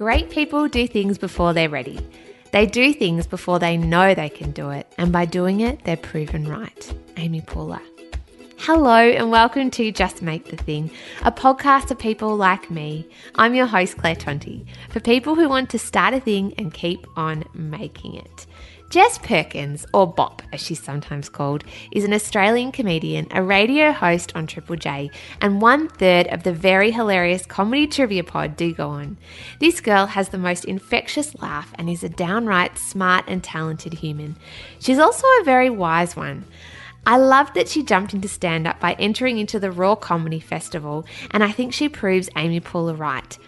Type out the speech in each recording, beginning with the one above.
Great people do things before they're ready. They do things before they know they can do it, and by doing it, they're proven right. Amy Poehler. Hello, and welcome to Just Make the Thing, a podcast for people like me. I'm your host, Claire Tonti, for people who want to start a thing and keep on making it. Jess Perkins, or Bop as she's sometimes called, is an Australian comedian, a radio host on Triple J, and one third of the very hilarious comedy trivia pod Do Go On. This girl has the most infectious laugh and is a downright smart and talented human. She's also a very wise one. I love that she jumped into stand up by entering into the Raw Comedy Festival, and I think she proves Amy Poehler right.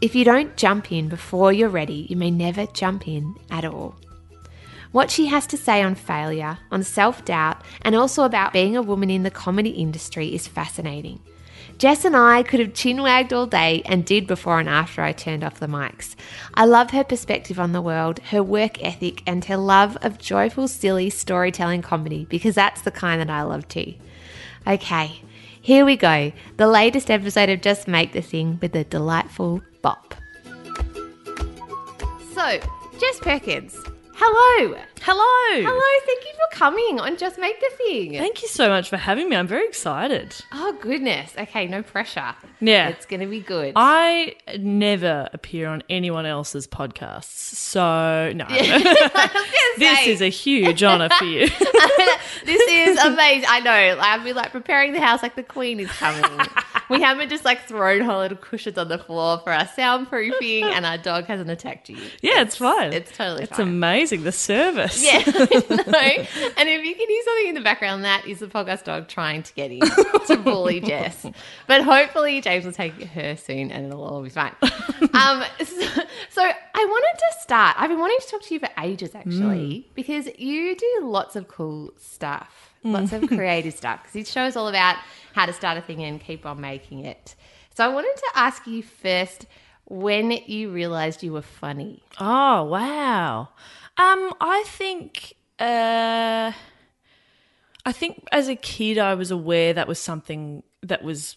If you don't jump in before you're ready, you may never jump in at all. What she has to say on failure, on self doubt, and also about being a woman in the comedy industry is fascinating. Jess and I could have chin wagged all day and did before and after I turned off the mics. I love her perspective on the world, her work ethic, and her love of joyful, silly storytelling comedy because that's the kind that I love too. Okay, here we go. The latest episode of Just Make the Thing with the delightful Bop. So, Jess Perkins, hello. Hello. Hello, thank you for coming on Just Make the Thing. Thank you so much for having me. I'm very excited. Oh, goodness. Okay, no pressure. Yeah. It's going to be good. I never appear on anyone else's podcasts. So, no. this is a huge honor for you. this is amazing. I know. I've been like preparing the house like the queen is coming. we haven't just like thrown her little cushions on the floor for our soundproofing and our dog hasn't attacked you. yeah, it's fine. It's totally It's fine. amazing, the service. Yeah, I know. And if you can hear something in the background, that is the podcast dog trying to get in to bully Jess. But hopefully, James will take her soon and it'll all be fine. Um, so, so I wanted to start. I've been wanting to talk to you for ages, actually, because you do lots of cool stuff, lots of creative stuff. Because this show is all about how to start a thing and keep on making it. So I wanted to ask you first when you realized you were funny. Oh, wow. Um, I think uh I think as a kid I was aware that was something that was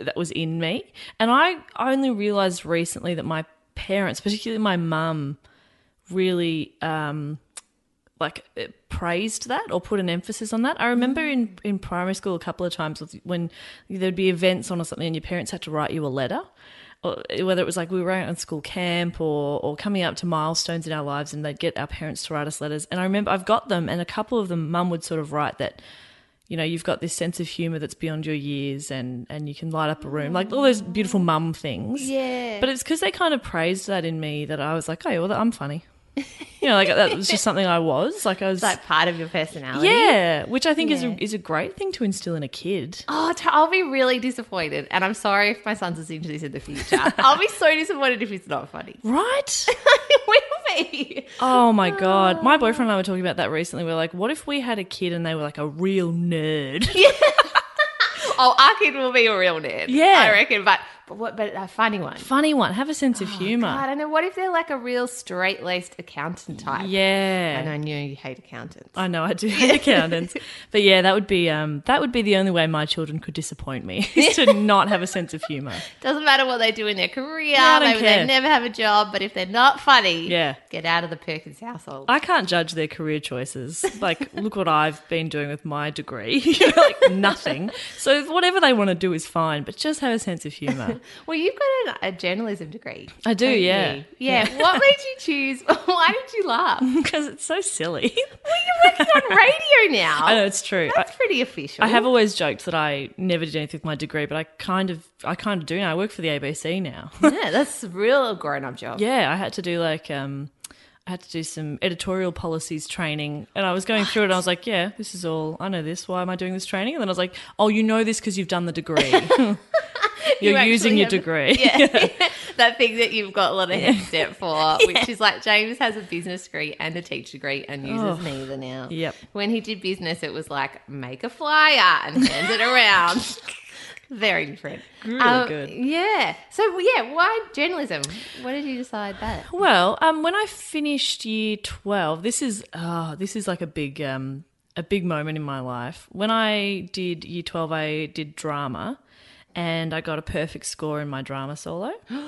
that was in me. And I only realized recently that my parents, particularly my mum, really um like uh, praised that or put an emphasis on that. I remember in, in primary school a couple of times with- when there'd be events on or something and your parents had to write you a letter. Or eh, whether it was like we were out on school camp or, or coming up to milestones in our lives and they'd get our parents to write us letters. And I remember I've got them and a couple of them mum would sort of write that, you know, you've got this sense of humour that's beyond your years and, and you can light up a room. Like all those beautiful mum things. Yeah. But it's because they kind of praised that in me that I was like, oh, well, I'm funny. You know, like that was just something I was. Like I was, It's like part of your personality. yeah, which I think is a, is a great thing to instill in a kid. Oh, I'll be really disappointed. And I'm sorry if my son's listening to this in the future. I'll be so disappointed if it's not funny. Right? it will be. Oh my god. My oh. boyfriend and I were talking about that recently. We are like, what if we had a kid and they were like a real nerd? Oh, our kid will be a real nerd. Yeah. I reckon. But what? But a funny one. Funny one. Have a sense of God, humour. I don't know. What if they're like a real straight laced accountant type? Yeah. And I know you hate accountants. I know I do hate accountants, but yeah, that would be um, that would be the only way my children could disappoint me is to not have a sense of humour. Doesn't matter what they do in their career. Yeah, I don't Maybe care. they never have a job. But if they're not funny, Yeah. get out of the Perkins household. I can't judge their career choices. Like, look what I've been doing with my degree. like nothing. So whatever they want to do is fine, but just have a sense of humour. Well, you've got an, a journalism degree. I do, yeah. you? Yeah. What made you choose? Why did you laugh? Because it's so silly. Well, you're working on radio now. I know it's true. I, That's pretty official. I have always joked that I never did anything with my degree, but I kind of, I kind of do now. I work for the ABC now. Yeah, that's a real grown up job. yeah, I had to do like, um, I had to do some editorial policies training, and I was going through it. and I was like, "Yeah, this is all. I know this. Why am I doing this training?" And then I was like, "Oh, you know this because you've done the degree. You're You using your degree." Yeah. that thing that you've got a lot of headset for, which is like James has a business degree and a teacher degree and uses Oh. neither now. Yep. When he did business, it was like make a flyer and hand it around. Very different. Really Um, good. Yeah. So yeah, why journalism? Why did you decide that? Well, um, when I finished year twelve, this is oh, this is like a big um, a big moment in my life. When I did year twelve, I did drama, and I got a perfect score in my drama solo.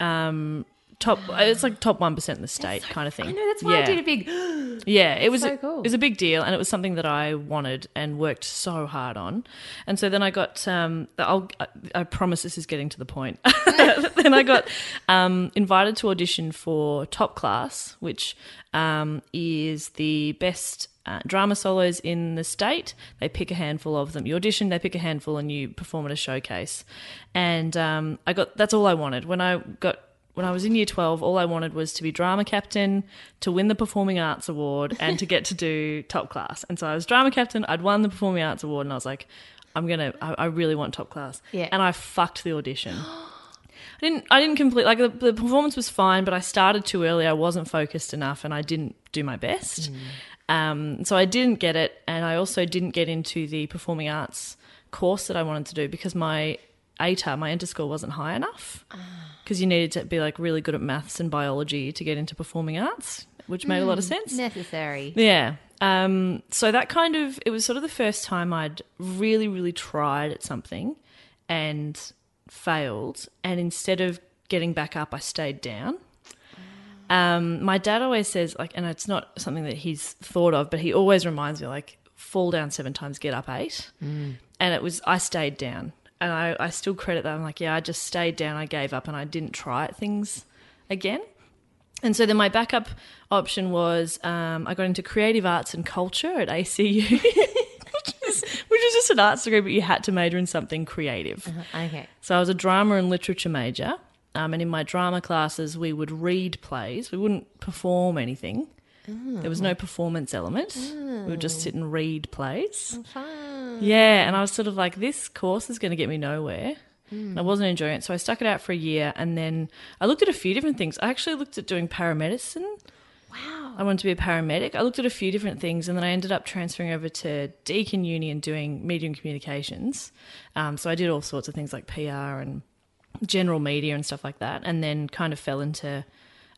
Um, top. It's like top one percent in the state kind of thing. I know that's why I Yeah. did a big. Yeah, it was So a, cool. it was a big deal, and it was something that I wanted and worked so hard on. And so then I got. Um, I'll, I, I promise this is getting to the point. then I got um, invited to audition for Top Class, which um, is the best. Uh, drama solos in the state. They pick a handful of them. You audition, they pick a handful, and you perform at a showcase. And um, I got that's all I wanted when I got when I was in year 12, all I wanted was to be drama captain, to win the Performing Arts Award, and to get to do top class. And so I was drama captain, I'd won the Performing Arts Award, and I was like, I'm gonna, I, I really want top class. Yeah. And I fucked the audition. I didn't, I didn't complete, like the, the performance was fine, but I started too early. I wasn't focused enough, and I didn't do my best. Um, so I didn't get it, and I also didn't get into the performing arts course that I wanted to do because my ATAR, my ENTER score, wasn't high enough. Because you needed to be like really good at maths and biology to get into performing arts, which made a lot of sense. Necessary. Yeah. Um, so that kind of it was sort of the first time I'd really, really tried at something and failed, and instead of getting back up, I stayed down. Um, my dad always says like, and it's not something that he's thought of, but he always reminds me like, fall down seven times, get up eight. And it was I stayed down, and I, I still credit that. I'm like, yeah, I just stayed down, I gave up, and I didn't try at things again. And so then my backup option was um, I got into creative arts and culture at ACU, which is which is just an arts degree, but you had to major in something creative. Okay. So I was a drama and literature major, um, and in my drama classes we would read plays. We wouldn't perform anything. There was no performance element. We would just sit and read plays. Fun. Yeah, and I was sort of like, this course is going to get me nowhere. And I wasn't enjoying it, so I stuck it out for a year, and then I looked at a few different things. I actually looked at doing paramedicine. Wow. I wanted to be a paramedic. I looked at a few different things, and then I ended up transferring over to Deakin Uni and doing media and communications. Um, so I did all sorts of things like PR and general media and stuff like that, and then kind of fell into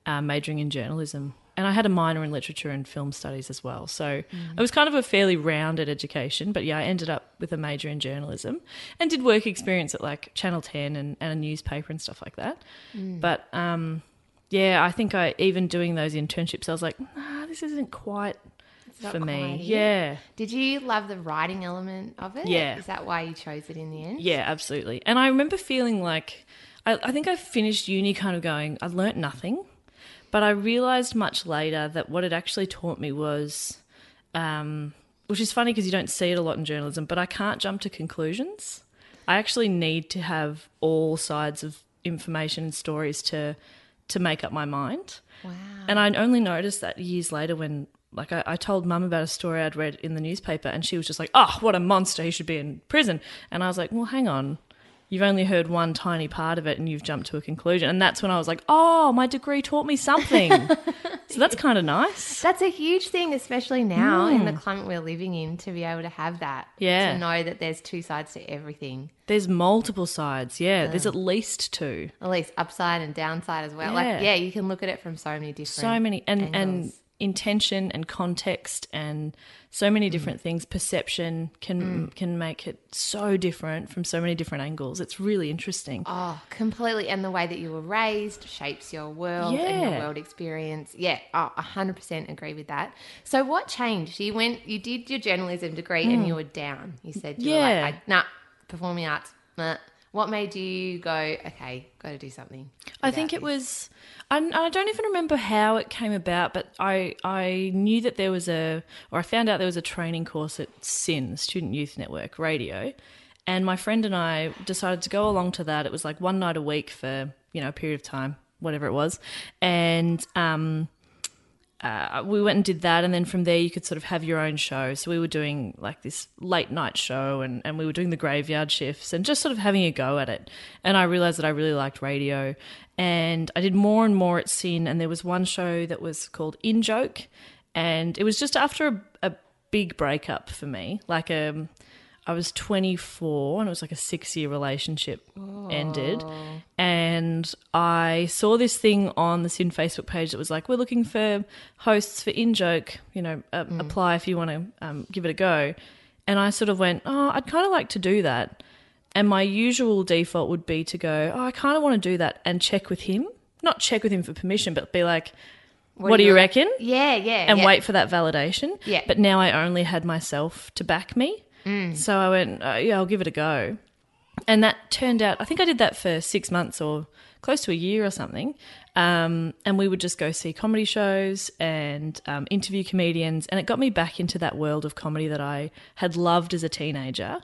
uh, majoring in journalism. And I had a minor in literature and film studies as well. So it was kind of a fairly rounded education. But yeah, I ended up with a major in journalism and did work experience at like Channel 10 and, and a newspaper and stuff like that. But um, yeah, I think I even doing those internships, I was like, nah, this isn't quite not for me. Yeah. Did you love the writing element of it? Yeah. Is that why you chose it in the end? Yeah, absolutely. And I remember feeling like I, I think I finished uni kind of going, I learnt nothing. But I realized much later that what it actually taught me was, um, which is funny because you don't see it a lot in journalism, but I can't jump to conclusions. I actually need to have all sides of information and stories to to make up my mind. Wow. And I only noticed that years later when, like, I, I told mum about a story I'd read in the newspaper, and she was just like, "Oh, what a monster! He should be in prison." And I was like, "Well, hang on." You've only heard one tiny part of it and you've jumped to a conclusion. And that's when I was like, oh, my degree taught me something. so that's kind of nice. That's a huge thing, especially now in the hmm. climate we're living in, to be able to have that. Yeah. To know that there's two sides to everything. There's multiple sides. Yeah, there's at least two. At least upside and downside as well. Yeah. Like, yeah, you can look at it from so many different So many, and, and angles. Intention and context and so many different things. Perception can can make it so different from so many different angles. It's really interesting. Oh, completely. And the way that you were raised shapes your world and your world experience. Yeah, oh, 100% agree with that. So, what changed? You went, you did your journalism degree and mm. you were down. You said, you. Yeah. were like, nah, performing arts. Nah. What made you go, okay, got to do something? I think it was. I, I don't even remember how it came about, but I I knew that there was a, or I found out there was a training course at SYN, Student Youth Network Radio, and my friend and I decided to go along to that. It was like one night a week for you know a period of time, whatever it was, and um, uh, we went and did that, and then from there you could sort of have your own show. So we were doing like this late night show, and, and we were doing the graveyard shifts, and just sort of having a go at it. And I realized that I really liked radio, and I did more and more at SYN. And there was one show that was called In Joke, and it was just after a, a big breakup for me, like um. I was 24 and it was like a six year relationship ended. And I saw this thing on the SYN Facebook page that was like, we're looking for hosts for In Joke, you know, uh, apply if you want to um, give it a go. And I sort of went, oh, I'd kind of like to do that. And my usual default would be to go, oh, I kind of want to do that and check with him not check with him for permission, but be like, what, do you reckon? Yeah, yeah. And yeah. wait for that validation. Yeah. But now I only had myself to back me. Mm. So I went, uh, yeah, I'll give it a go. And that turned out, I think I did that for six months or close to a year or something. Um, and we would just go see comedy shows and um, interview comedians. And it got me back into that world of comedy that I had loved as a teenager.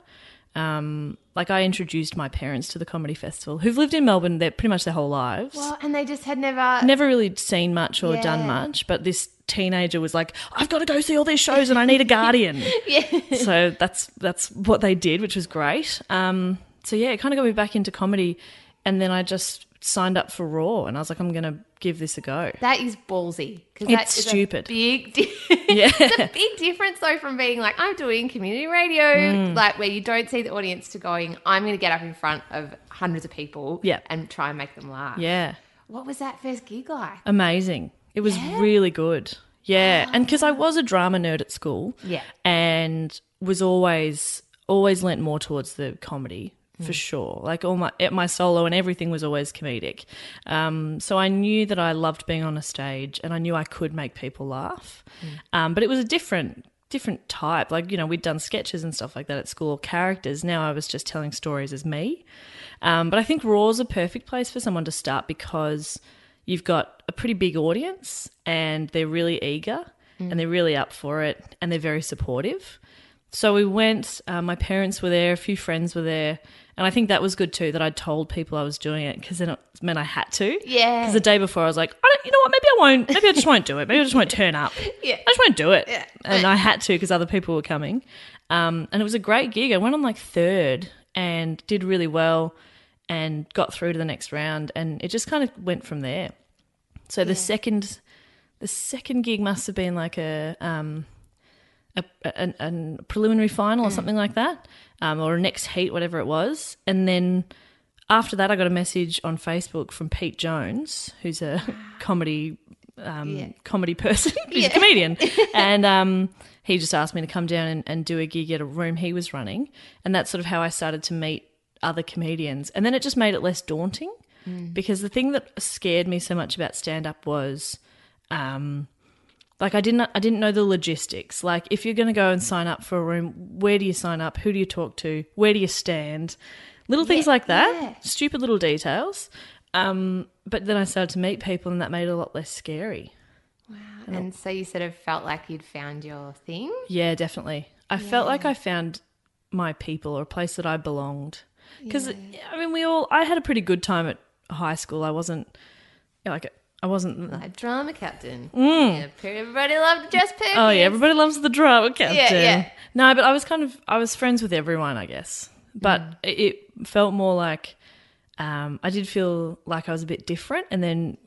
Um, like I introduced my parents to the comedy festival, who've lived in Melbourne their pretty much their whole lives. Well, and they just had never. Never really seen much or done much, but this teenager was like, "I've got to go see all these shows, and I need a guardian." Yeah. so that's that's what they did, which was great. Um, so yeah, it kind of got me back into comedy, and then I just signed up for Raw, and I was like, I'm going to give this a go. That is ballsy. It's that is stupid. big, di- Yeah, it's a big difference though from being like I'm doing community radio, Mm. like where you don't see the audience, to going I'm going to get up in front of hundreds of people, Yeah. and try and make them laugh. yeah, What was that first gig like? amazing. It was really good. Yeah, and because I was a drama nerd at school, Yeah. and was always always lent more towards the comedy for sure. Like all my my solo and everything was always comedic. Um, so I knew that I loved being on a stage, and I knew I could make people laugh. Um, but it was a different different type. Like you know, we'd done sketches and stuff like that at school, characters. Now I was just telling stories as me. Um, but I think Raw's a perfect place for someone to start because you've got a pretty big audience and they're really eager and they're really up for it and they're very supportive. So we went, uh, my parents were there, a few friends were there. And I think that was good too that I told people I was doing it because then it meant I had to. Yeah. Because the day before I was like, I don't, you know what, maybe I won't, maybe I just won't do it. Maybe I just won't turn up. Yeah. I just won't do it. Yeah. And I had to because other people were coming. Um, and it was a great gig. I went on like third and did really well and got through to the next round. And it just kind of went from there. So the second, the second gig must have been like a, um, a, a, a preliminary final or something like that, um, or a next heat, whatever it was. And then after that, I got a message on Facebook from Pete Jones, who's a comedy um, Yeah. comedy person. He's Yeah. a comedian, and um, he just asked me to come down and, and do a gig at a room he was running, and that's sort of how I started to meet other comedians. And then it just made it less daunting because the thing that scared me so much about stand up was. Um, like I didn't I didn't know the logistics. Like if you're going to go and sign up for a room, where do you sign up? Who do you talk to? Where do you stand? Little things Yeah, like that. yeah. Stupid little details. Um, but then I started to meet people and that made it a lot less scary. Wow. And so you sort of felt like you'd found your thing. Yeah, definitely. I felt like I found my people or a place that I belonged. Cuz I mean we all I had a pretty good time at high school. I wasn't like I wasn't Like drama captain. Yeah, everybody loved Jess Perkins. Oh yeah, everybody loves the drama captain. yeah. No, but I was kind of I was friends with everyone, I guess. But Mm. it, it felt more like um, I did feel like I was a bit different, and then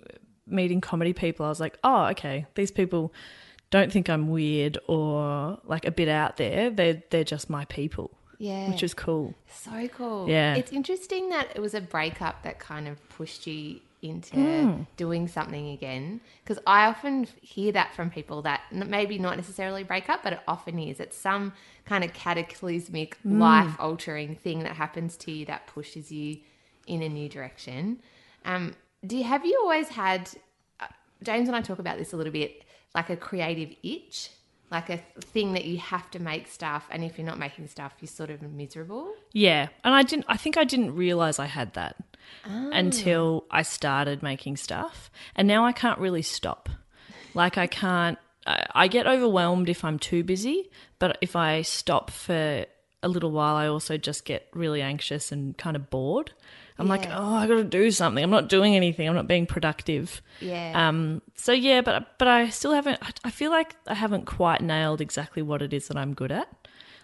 meeting comedy people, I was like, oh, okay, these people don't think I'm weird or like a bit out there. They're they're just my people, Yeah. which is cool. So cool. Yeah. It's interesting that it was a breakup that kind of pushed you into Hmm. doing something again. Because I often hear that from people that maybe not necessarily break up, but it often is. It's some kind of cataclysmic, Hmm. life altering thing that happens to you that pushes you in a new direction. Um, do you, have you always had, uh, James and I talk about this a little bit, like a creative itch? Like a thing that you have to make stuff, and if you're not making stuff, you're sort of miserable. Yeah, and I didn't. I think I didn't realize I had that Until I started making stuff, and now I can't really stop. Like I can't. I, I get overwhelmed if I'm too busy, but if I stop for a little while, I also just get really anxious and kind of bored. I'm like, oh, I got to do something. I'm not doing anything. I'm not being productive. Yeah. Um. So yeah, but but I still haven't. I feel like I haven't quite nailed exactly what it is that I'm good at.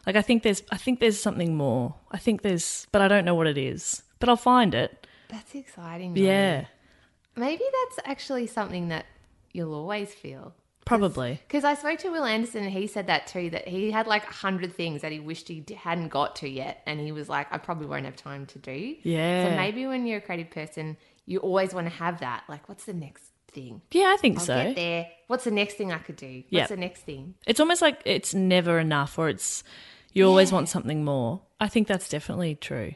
Like I think there's I think there's something more. I think there's, but I don't know what it is. But I'll find it. That's exciting. though. Yeah, Maybe that's actually something that you'll always feel. probably. Because I spoke to Wil Anderson and he said that too, that he had like a hundred things that he wished he hadn't got to yet. And he was like, I probably won't have time to do. Yeah. So maybe when you're a creative person, you always want to have that. Like, what's the next thing? Yeah, I think I'll so. get there. What's the next thing I could do? What's Yeah. the next thing? It's almost like it's never enough, or it's you always want something more. I think that's definitely true.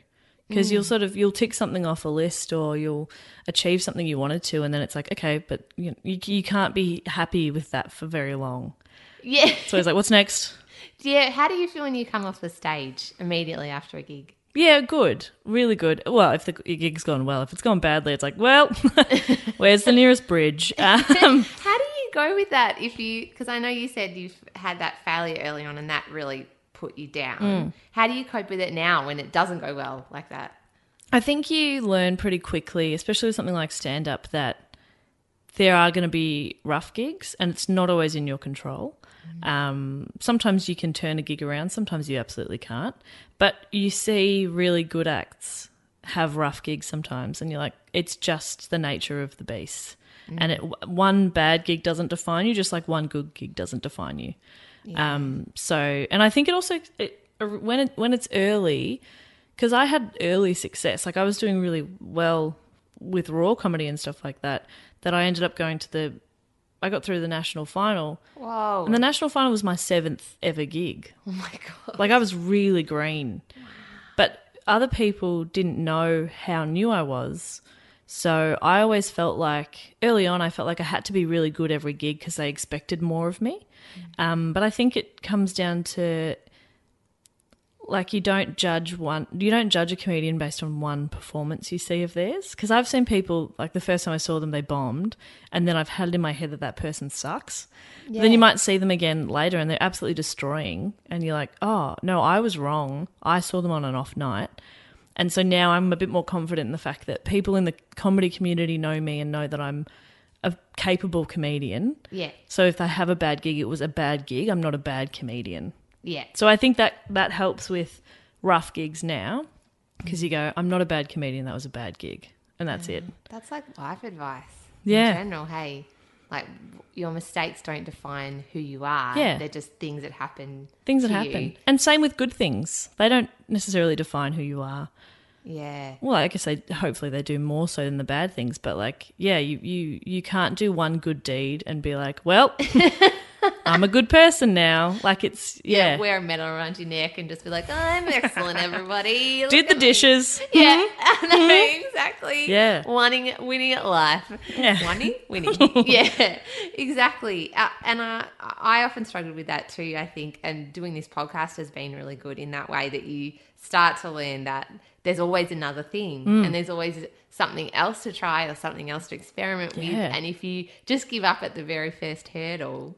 Mm. because you'll sort of you'll tick something off a list or you'll achieve something you wanted to, and then it's like okay, but you you, you can't be happy with that for very long. Yeah. So it's like, what's next? Yeah. How do you feel when you come off the stage immediately after a gig? Yeah, good, really good. Well, if the gig's gone well, if it's gone badly, it's like, well, where's the nearest bridge? Um, How do you go with that if you, because I know you said you've had that failure early on and that really put you down. Mm. How do you cope with it now when it doesn't go well like that? I think you learn pretty quickly, especially with something like stand up, that there are going to be rough gigs and it's not always in your control. Um, sometimes you can turn a gig around, sometimes you absolutely can't. But you see really good acts have rough gigs sometimes, and you're like, it's just the nature of the beast. And it, one bad gig doesn't define you, just like one good gig doesn't define you. Um, so, and I think it also it, when it when it's early, because I had early success. Like I was doing really well with raw comedy and stuff like that. That I ended up going to the, I got through the national final, Wow! and the national final was my seventh ever gig. oh my God. Like I was really green, but other people didn't know how new I was. So I always felt like early on, I felt like I had to be really good every gig because they expected more of me. Um, but I think it comes down to like you don't judge one you don't judge a comedian based on one performance you see of theirs. Because i've seen people like the first time i saw them they bombed and then i've had it in my head that that person sucks. But then you might see them again later and they're absolutely destroying and you're like oh no i was wrong. I saw them on an off night. And so now i'm a bit more confident in the fact that people in the comedy community know me and know that i'm a capable comedian Yeah. so if they have a bad gig it was a bad gig i'm not a bad comedian Yeah. so I think that that helps with rough gigs now because you go, I'm not a bad comedian. That was a bad gig, and that's it. Mm. That's like life advice. Yeah. In general, hey, like your mistakes don't define who you are. Yeah. They're just things that happen. Things that happen, you. and same with good things. They don't necessarily define who you are. Yeah. Well, I guess they hopefully they do more so than the bad things. But like, yeah, you you you can't do one good deed and be like, well, I'm a good person now. Like it's yeah, Wear a medal around your neck and just be like, I'm excellent, everybody. Look did the at me." dishes. Yeah, no, exactly. Yeah. wanting, winning at life. Yeah. Winning, winning. yeah, exactly. Uh, and I, I often struggled with that too. I think, and doing this podcast has been really good in that way that you start to learn that there's always another thing, Mm. and there's always something else to try or something else to experiment with. And if you just give up at the very first hurdle,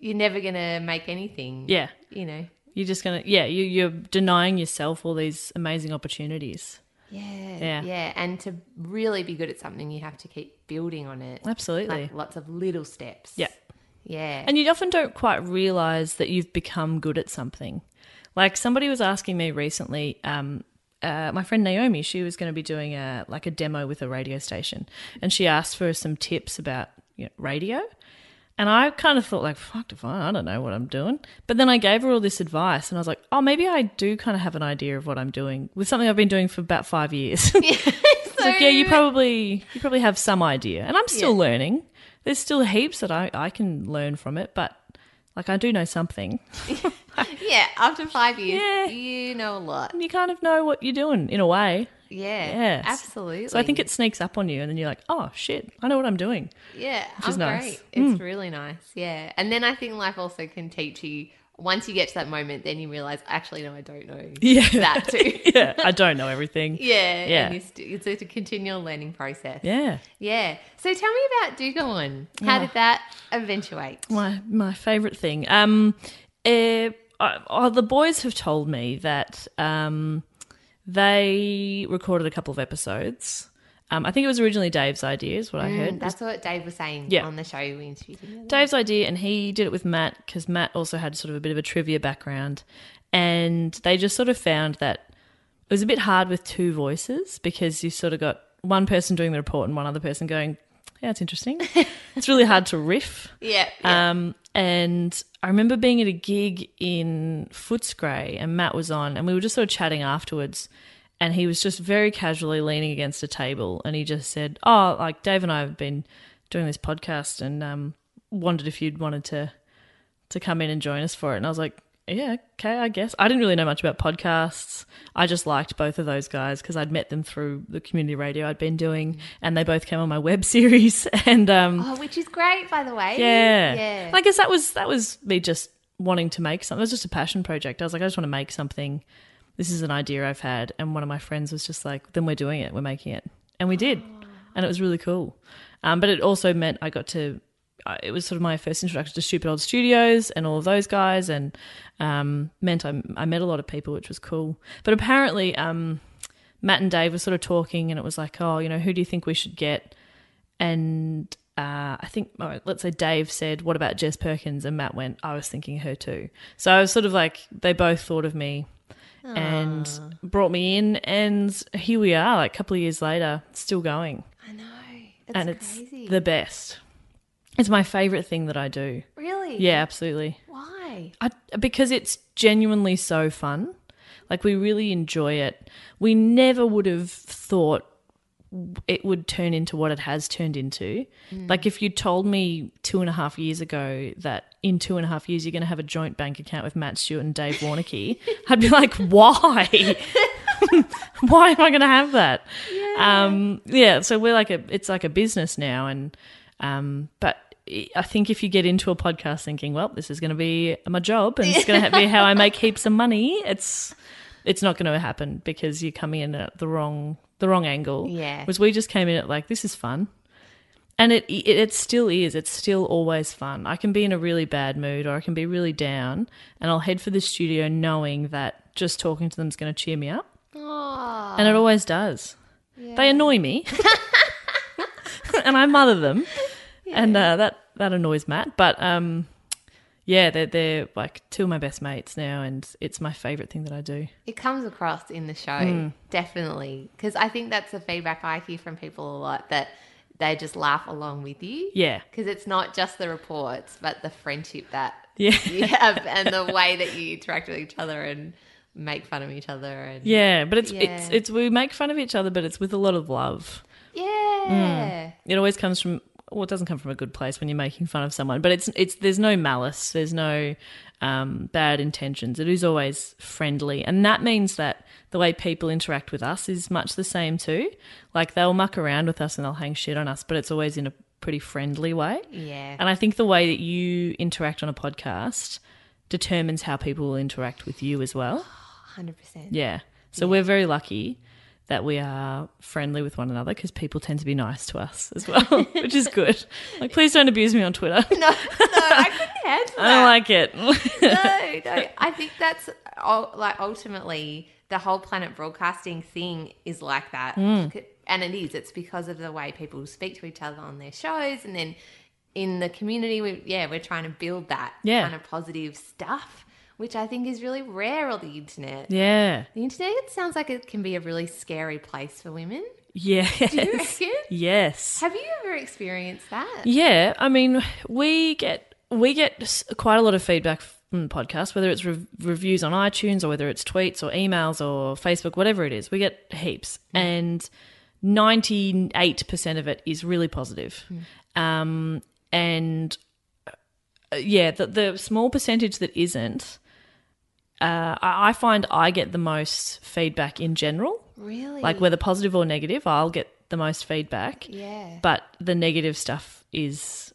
you're never gonna make anything. Yeah, you know. you're just gonna yeah, you you're denying yourself all these amazing opportunities. Yeah, Yeah. yeah, and to really be good at something, you have to keep building on it. Absolutely. like lots of little steps. Yeah. yeah, And you often don't quite realize that you've become good at something. Like somebody was asking me recently, um, uh, my friend Naomi, she was going to be doing a like a demo with a radio station, and she asked for some tips about you know, radio. And I kind of thought like, fuck if I, I don't know what I'm doing. But then I gave her all this advice, and I was like, oh, maybe I do kind of have an idea of what I'm doing with something I've been doing for about five years. It's like, yeah, you probably you probably have some idea, and I'm still Yeah. learning. There's still heaps that I I can learn from it, but like I do know something. yeah. After five years, Yeah. you know a lot. You kind of know what you're doing in a way. Yeah, Yes. absolutely. So I think it sneaks up on you, and then you're like, oh shit, I know what I'm doing. yeah, is I'm nice. great. It's mm. really nice. Yeah, and then I think life also can teach you. Once you get to that moment, then you realize, actually, no, I don't know Yeah. that too. yeah, I don't know everything. yeah, Yeah. St- it's a continual learning process. Yeah. Yeah. So tell me about Do Go On. How did that eventuate? my my favorite thing. Um, uh, uh, the boys have told me that um, they recorded a couple of episodes. Um, I think it was originally Dave's idea, is what I heard. That's what Dave was saying Yeah. on the show we interviewed him. Dave's idea, and he did it with Matt because Matt also had sort of a bit of a trivia background, and they just sort of found that it was a bit hard with two voices because you sort of got one person doing the report and one other person going, "Yeah, it's interesting." it's really hard to riff. Yeah. yeah. Um, and I remember being at a gig in Footscray, and Matt was on, and we were just sort of chatting afterwards. And he was just very casually leaning against a table, and he just said, "Oh, like Dave and I have been doing this podcast, and um, wondered if you'd wanted to to come in and join us for it." And I was like, yeah, okay, I guess. I didn't really know much about podcasts. I just liked both of those guys because I'd met them through the community radio I'd been doing, and they both came on my web series. And um, Oh, which is great, by the way. yeah, Yeah. And I guess that was that was me just wanting to make something. It was just a passion project. I was like, I just want to make something. This is an idea I've had, and one of my friends was just like, "Then we're doing it. We're making it," and we did, and it was really cool. Um, but it also meant I got to, it was sort of my first introduction to Stupid Old Studios and all of those guys, and um, meant I, I met a lot of people, which was cool. But apparently, um, Matt and Dave were sort of talking, and it was like, oh, you know, who do you think we should get? And uh, I think, right, let's say Dave said, what about Jess Perkins? And Matt went, I was thinking her too. So I was sort of like, they both thought of me and ah. brought me in. And here we are, like a couple of years later, still going. I know. It's and it's crazy. the best. It's my favorite thing that I do. really? Yeah, absolutely. Why? I, because it's genuinely so fun. Like we really enjoy it. We never would have thought it would turn into what it has turned into. Like if you told me two and a half years ago that in two and a half years you're going to have a joint bank account with Matt Stewart and Dave Warneke, I'd be like, why? why am I going to have that? Yeah. Um, yeah. So we're like a, it's like a business now, and um, but I think if you get into a podcast thinking, well, this is going to be my job and it's going to be how I make heaps of money, it's it's not going to happen because you're coming in at the wrong the wrong angle. Yeah. Whereas we just came in at like this is fun. And it, it it still is. It's still always fun. I can be in a really bad mood or I can be really down and I'll head for the studio knowing that just talking to them is going to cheer me up. Oh, And it always does. They annoy me. and I mother them. And uh, that that annoys Matt, but um yeah, they're they're like two of my best mates now and it's my favorite thing that I do. it comes across in the show, Hmm. definitely. Because I think that's the feedback I hear from people a lot that they just laugh along with you. Yeah. Because it's not just the reports, but the friendship that Yeah. you have and the way that you interact with each other and make fun of each other. And Yeah, but it's it's Yeah. it's we make fun of each other, but it's with a lot of love. yeah. It always comes from well, it doesn't come from a good place when you're making fun of someone, but it's it's there's no malice, there's no um, bad intentions. It is always friendly, and that means that the way people interact with us is much the same too. Like they'll muck around with us and they'll hang shit on us, but it's always in a pretty friendly way. Yeah. And I think the way that you interact on a podcast determines how people will interact with you as well. 100%. Yeah. So we're very lucky that we are friendly with one another because people tend to be nice to us as well, which is good. Like, please don't abuse me on Twitter. No, no, I couldn't handle I don't like it. no, no. I think that's like ultimately the whole planet broadcasting thing is like that. Hmm. C- and it is. It's because of the way people speak to each other on their shows, and then in the community, we yeah, we're trying to build that Yeah. kind of positive stuff, which I think is really rare on the internet. yeah. The internet it sounds like it can be a really scary place for women. Yes. Do you reckon? Yes. Have you ever experienced that? Yeah. I mean, we get we get quite a lot of feedback from the podcast, whether it's rev- reviews on iTunes or whether it's tweets or emails or Facebook, whatever it is. We get heaps, and ninety eight percent of it is really positive. Um, and uh, yeah, the, the small percentage that isn't. Uh, I I find I get the most feedback in general. Really? Like whether positive or negative, I'll get the most feedback. yeah. But the negative stuff is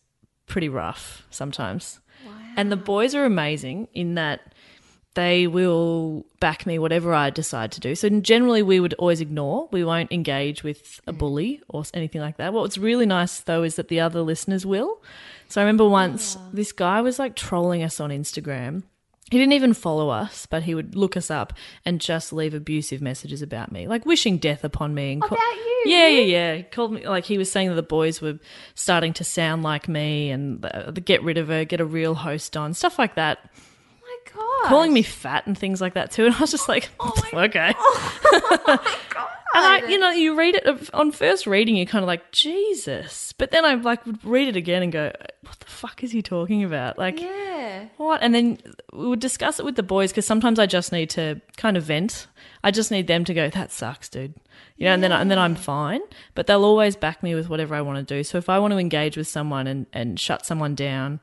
pretty rough sometimes. Wow. And the boys are amazing in that they will back me whatever I decide to do. So generally we would always ignore. We won't engage with a bully or anything like that. What's really nice though is that the other listeners will. So I remember once this guy was like trolling us on Instagram. He didn't even follow us, but he would look us up and just leave abusive messages about me, like wishing death upon me. And About you? Yeah, yeah, yeah. He called me like he was saying that the boys were starting to sound like me and the, the get rid of her, get a real host on, stuff like that. Oh my god. Calling me fat and things like that too. And I was just like, oh okay. Oh god. And oh, I, you know, you read it on first reading, you're kind of like Jesus, but then I like would read it again and go, what the fuck is he talking about? Like, yeah. what? And then we would discuss it with the boys because sometimes I just need to kind of vent. I just need them to go, that sucks, dude. You know, and then and then I'm fine. But they'll always back me with whatever I want to do. So if I want to engage with someone and, and shut someone down,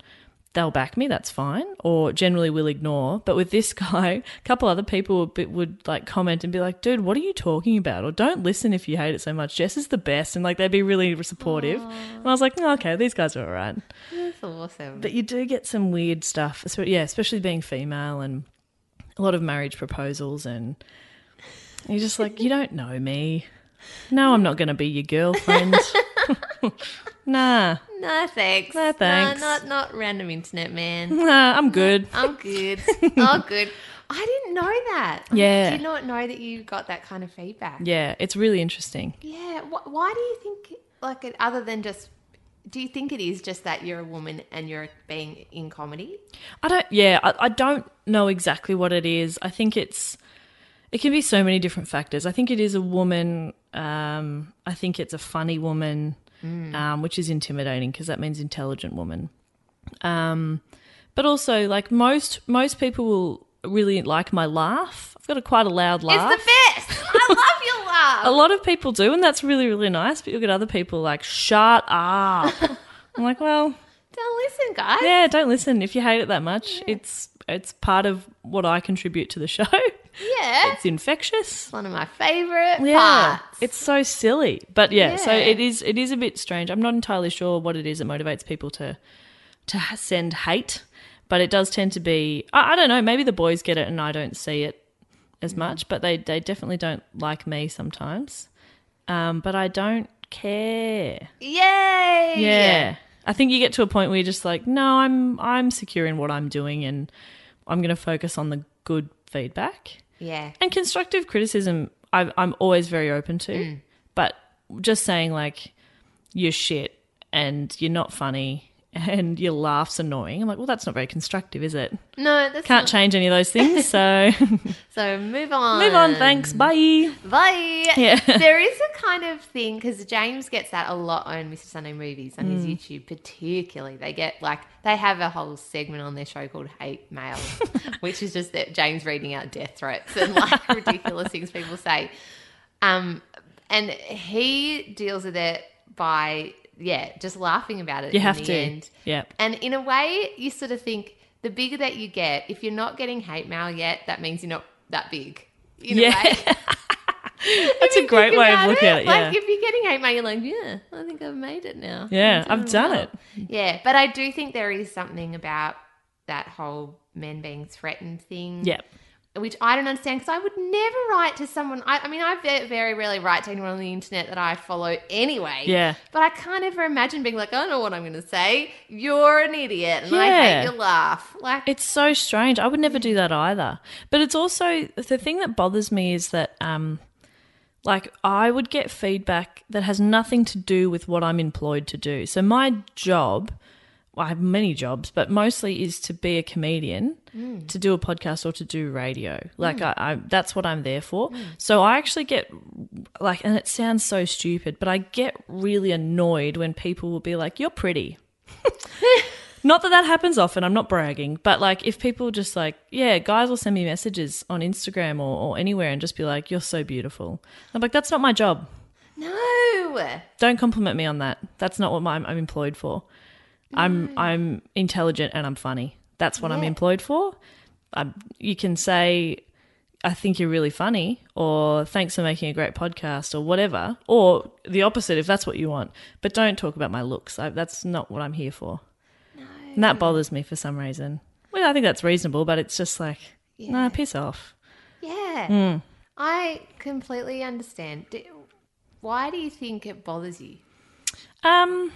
they'll back me, that's fine, or generally will ignore. But with this guy, a couple other people would, be- would like comment and be like, "Dude, what are you talking about?" Or "Don't listen if you hate it so much. Jess is the best," and like they'd be really supportive. And I was like, oh, "Okay, these guys are all right." That's awesome. But you do get some weird stuff, yeah, especially being female and a lot of marriage proposals, and you're just like, you don't know me. No, I'm not going to be your girlfriend. nah, no thanks. No, thanks. No, not not random internet man. nah, I'm good. I'm good. oh, good. I didn't know that. Yeah. I Did not know that you got that kind of feedback. Yeah, it's really interesting. Yeah. Wh- why do you think, like, it, other than just, do you think it is just that you're a woman and you're being in comedy? I don't. Yeah, I, I don't know exactly what it is. I think it's. It can be so many different factors. I think it is a woman. Um, I think it's a funny woman, um, which is intimidating because that means intelligent woman. Um, but also, like most most people will really like my laugh. I've got a quite a loud laugh. It's the best. I love your laugh. a lot of people do, and that's really really nice. But you'll get other people like, "Shut up." I'm like, well, Don't listen, guys. yeah, don't listen if you hate it that much. It's it's part of what I contribute to the show. Yeah. It's infectious. one of my favorite Yeah, parts. it's so silly, but yeah, so it is. It is a bit strange. I'm not entirely sure what it is that motivates people to to send hate, but it does tend to be. I, I don't know. Maybe the boys get it and I don't see it as Mm. much, but they they definitely don't like me sometimes. Um, but I don't care. Yay! Yeah. I think you get to a point where you're just like, no, I'm I'm secure in what I'm doing and I'm going to focus on the good feedback. Yeah. And constructive criticism I I'm always very open to. Mm. But just saying like you're shit and you're not funny and your laugh's annoying. I'm like, well that's not very constructive, is it? No, that's Can't not- change any of those things. So So move on. move on, thanks. Bye. Bye. Yeah. there is a kind of thing because James gets that a lot on Mr. Sunday Movies on Mm. his YouTube, particularly. They get like they have a whole segment on their show called Hate Mail, which is just that James reading out death threats and like ridiculous things people say. Um, and he deals with it by yeah, just laughing about it. You in have the to. End. Yeah. And in a way, you sort of think the bigger that you get, if you're not getting hate mail yet, that means you're not that big. In Yeah. a way. That's a great way of looking at it. Like Yeah. if you're getting hate mail, you're like, yeah, I think I've made it now. Yeah, I'm I've done well. it. Yeah, but I do think there is something about that whole men being threatened thing. Yeah. Which I don't understand because I would never write to someone. I, I mean, I ve- very rarely write to anyone on the internet that I follow anyway. Yeah. But I can't ever imagine being like, I don't know what I'm going to say. You're an idiot and I Yeah. hate your laugh. Like, It's so strange. I would never do that either. But it's also the thing that bothers me is that um like I would get feedback that has nothing to do with what I'm employed to do. So my job, well, I have many jobs, but mostly is to be a comedian, to do a podcast or to do radio. Like hmm. I, I that's what I'm there for. Hmm. So I actually get like and it sounds so stupid, but I get really annoyed when people will be like, You're pretty. Not that that happens often, I'm not bragging, but like if people just like, yeah, guys will send me messages on Instagram or, or anywhere and just be like, you're so beautiful. I'm like, that's not my job. no. Don't compliment me on that. That's not what my, I'm employed for. I'm I'm intelligent and I'm funny. That's what I'm employed for. Um, you can say, I think you're really funny, or thanks for making a great podcast, or whatever, or the opposite if that's what you want. But don't talk about my looks. I, that's not what I'm here for. No. And that bothers me for some reason. Well, I think that's reasonable, but it's just like, nah, piss off. Yeah. Hmm. I completely understand. Why do you think it bothers you? Um,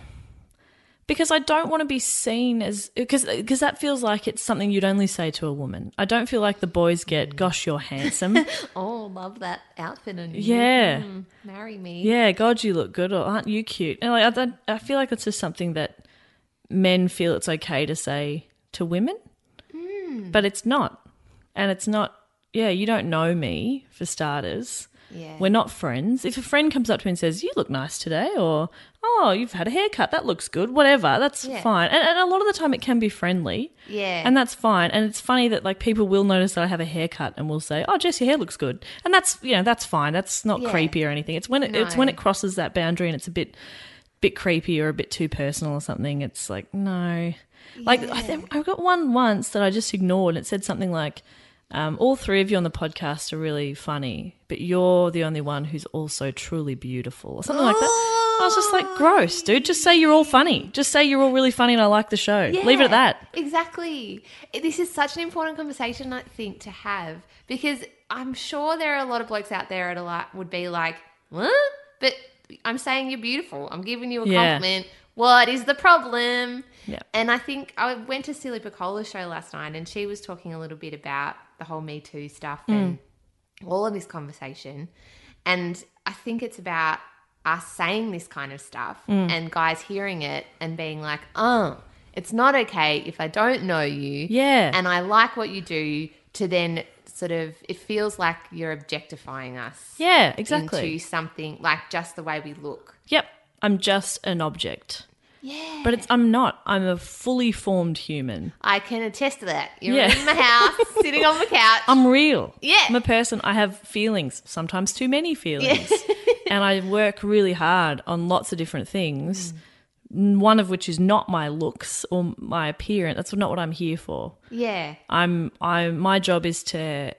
because I don't want to be seen as because because that feels like it's something you'd only say to a woman. I don't feel like the boys get, "Gosh, you're handsome." Oh, love that outfit on you. Yeah. Mm, marry me. yeah, God, you look good, or aren't you cute? And like, I, I feel like it's just something that men feel it's okay to say to women, but it's not, and it's not. Yeah, you don't know me for starters. Yeah. We're not friends. If a friend comes up to me and says, "You look nice today," or "Oh, you've had a haircut, that looks good," whatever, that's Yeah. fine. And, and a lot of the time, it can be friendly, yeah. and that's fine. And it's funny that like people will notice that I have a haircut and will say, "Oh, Jess, your hair looks good," and that's you know that's fine. That's not Yeah. creepy or anything. It's when it, it's when it crosses that boundary and it's a bit bit creepy or a bit too personal or something, it's like no. Like I, th- I got one once that I just ignored. And it said something like, um, "All three of you on the podcast are really funny, but you're the only one who's also truly beautiful," or something like that. I was just like, "Gross, dude! Just say you're all funny. Just say you're all really funny and I like the show. Leave it at that." Exactly. This is such an important conversation, I think, to have because I'm sure there are a lot of blokes out there that like, would be like, what? But I'm saying you're beautiful. I'm giving you a Yeah. compliment. What is the problem? Yeah. And I think I went to Celia Pacquola's show last night and she was talking a little bit about the whole Me Too stuff mm. and all of this conversation. And I think it's about us saying this kind of stuff mm. and guys hearing it and being like, oh, it's not okay if I don't know you. Yeah. And I like what you do to then sort of, it feels like you're objectifying us Yeah, exactly. into something like just the way we look. Yep, I'm just an object. Yeah. But it's I'm not. I'm a fully formed human. I can attest to that. You're Yeah. in my house, sitting on the couch. I'm real. Yeah. I'm a person. I have feelings, sometimes too many feelings. and I work really hard on lots of different things. n- One of which is not my looks or my appearance. That's not what I'm here for. yeah. I'm I my job is to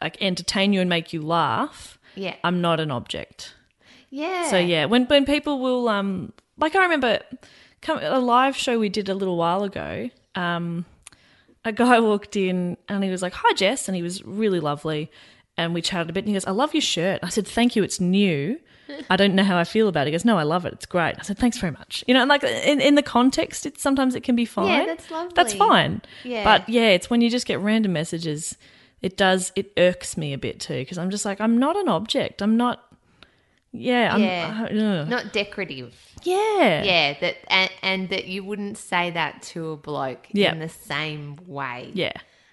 like entertain you and make you laugh. Yeah. I'm not an object. yeah. So yeah, when when people will um like I remember a live show we did a little while ago. Um, a guy walked in and he was like, "Hi Jess," and he was really lovely, and we chatted a bit. And he goes, "I love your shirt." I said, "Thank you. It's new." I don't know how I feel about it. He goes, "No, I love it. It's great." I said, "Thanks very much." You know, and like in, in the context, it sometimes it can be fine. Yeah, that's lovely. That's fine. Yeah. But yeah, it's when you just get random messages. It does. It irks me a bit too because I'm just like, I'm not an object. I'm not. Yeah. I'm, Yeah. I-. Not decorative. Yeah. Yeah, that and, and that you wouldn't say that to a bloke Yeah. in the same way. Yeah.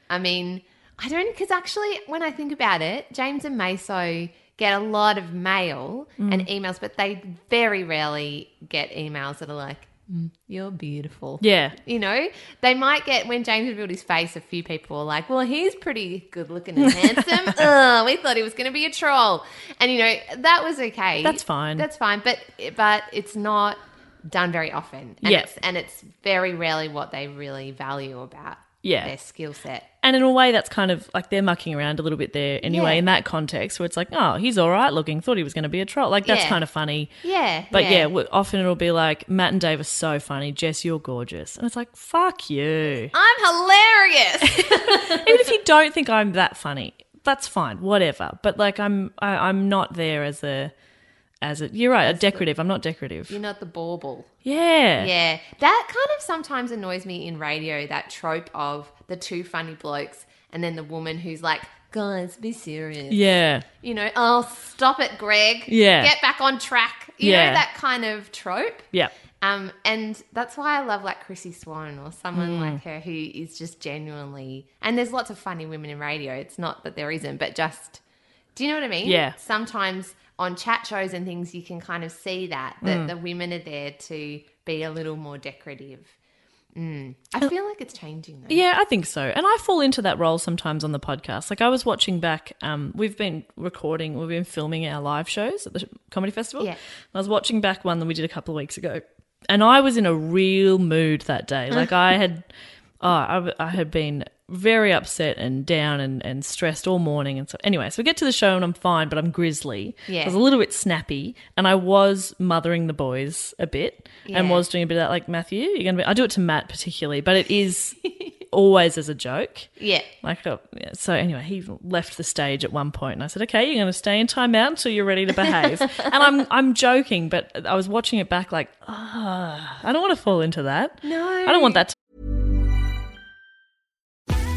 I mean, I don't because actually, when I think about it, James and Meso get a lot of mail Mm. and emails, but they very rarely get emails that are like, "Mm, "You're beautiful." Yeah. You know, they might get when James revealed his face. A few people were like, "Well, he's pretty good looking and handsome." Ugh, we thought he was going to be a troll, and you know that was okay. That's fine. That's fine, but but it's not done very often. And Yeah. it's, and it's very rarely what they really value about Yeah. their skill set. And in a way, that's kind of like they're mucking around a little bit there anyway, Yeah. in that context, where it's like, oh, he's all right looking, thought he was going to be a troll. Like, that's Yeah. kind of funny. Yeah, But yeah, w often it'll be like, Matt and Dave are so funny. Jess, you're gorgeous. And it's like, fuck you. I'm hilarious. Even if you don't think I'm that funny, that's fine, whatever. But like, I'm I, I'm not there as a as a. You're right, a decorative. I'm not decorative. You're not the bauble. Yeah, Yeah, that kind of sometimes annoys me in radio. That trope of the two funny blokes and then the woman who's like, "Guys, be serious." yeah, You know, oh, stop it, Greg. Yeah. get back on track. You Yeah. know that kind of trope. yeah. Um, and that's why I love like Chrissy Swan or someone Mm. like her who is just genuinely. And there's lots of funny women in radio. It's not that there isn't, but just, do you know what I mean? Yeah. Sometimes on chat shows and things, you can kind of see that that Mm. the women are there to be a little more decorative. Mm. I feel like it's changing though. Yeah, I think so. And I fall into that role sometimes on the podcast. Like I was watching back, um, we've been recording, we've been filming our live shows at the comedy festival. Yeah. I was watching back one that we did a couple of weeks ago. And I was in a real mood that day. Like I had, oh, I, I had been very upset and down and, and stressed all morning. And so, anyway, so we get to the show and I'm fine, but I'm grizzly. Yeah. I was a little bit snappy and I was mothering the boys a bit and was doing a bit of that, like, Matthew, you're going to be, I do it to Matt particularly, but it is always as a joke. Yeah. Like, uh, yeah, so anyway, he left the stage at one point, and I said, "Okay, you're going to stay in timeout until you're ready to behave." and I'm I'm joking, but I was watching it back, like, ah, I don't want to fall into that. No. I don't want that.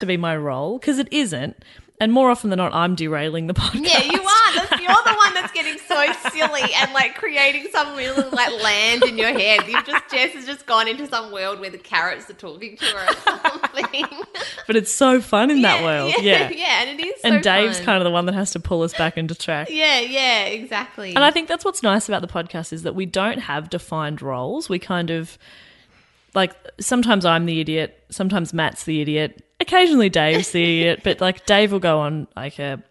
to be my role because it isn't, and more often than not, I'm derailing the podcast. Yeah, you are That's- You're the one that's getting so silly and like creating some real like land in your head. You've just Jess has just gone into some world where the carrots are talking to her or something. But it's so fun in that world. Yeah. yeah, and it is. So And Dave's fun. kind of the one that has to pull us back into track. Yeah, yeah, exactly. And I think that's what's nice about the podcast is that we don't have defined roles. We kind of like sometimes I'm the idiot, sometimes Matt's the idiot, occasionally Dave's the idiot, but like Dave will go on like a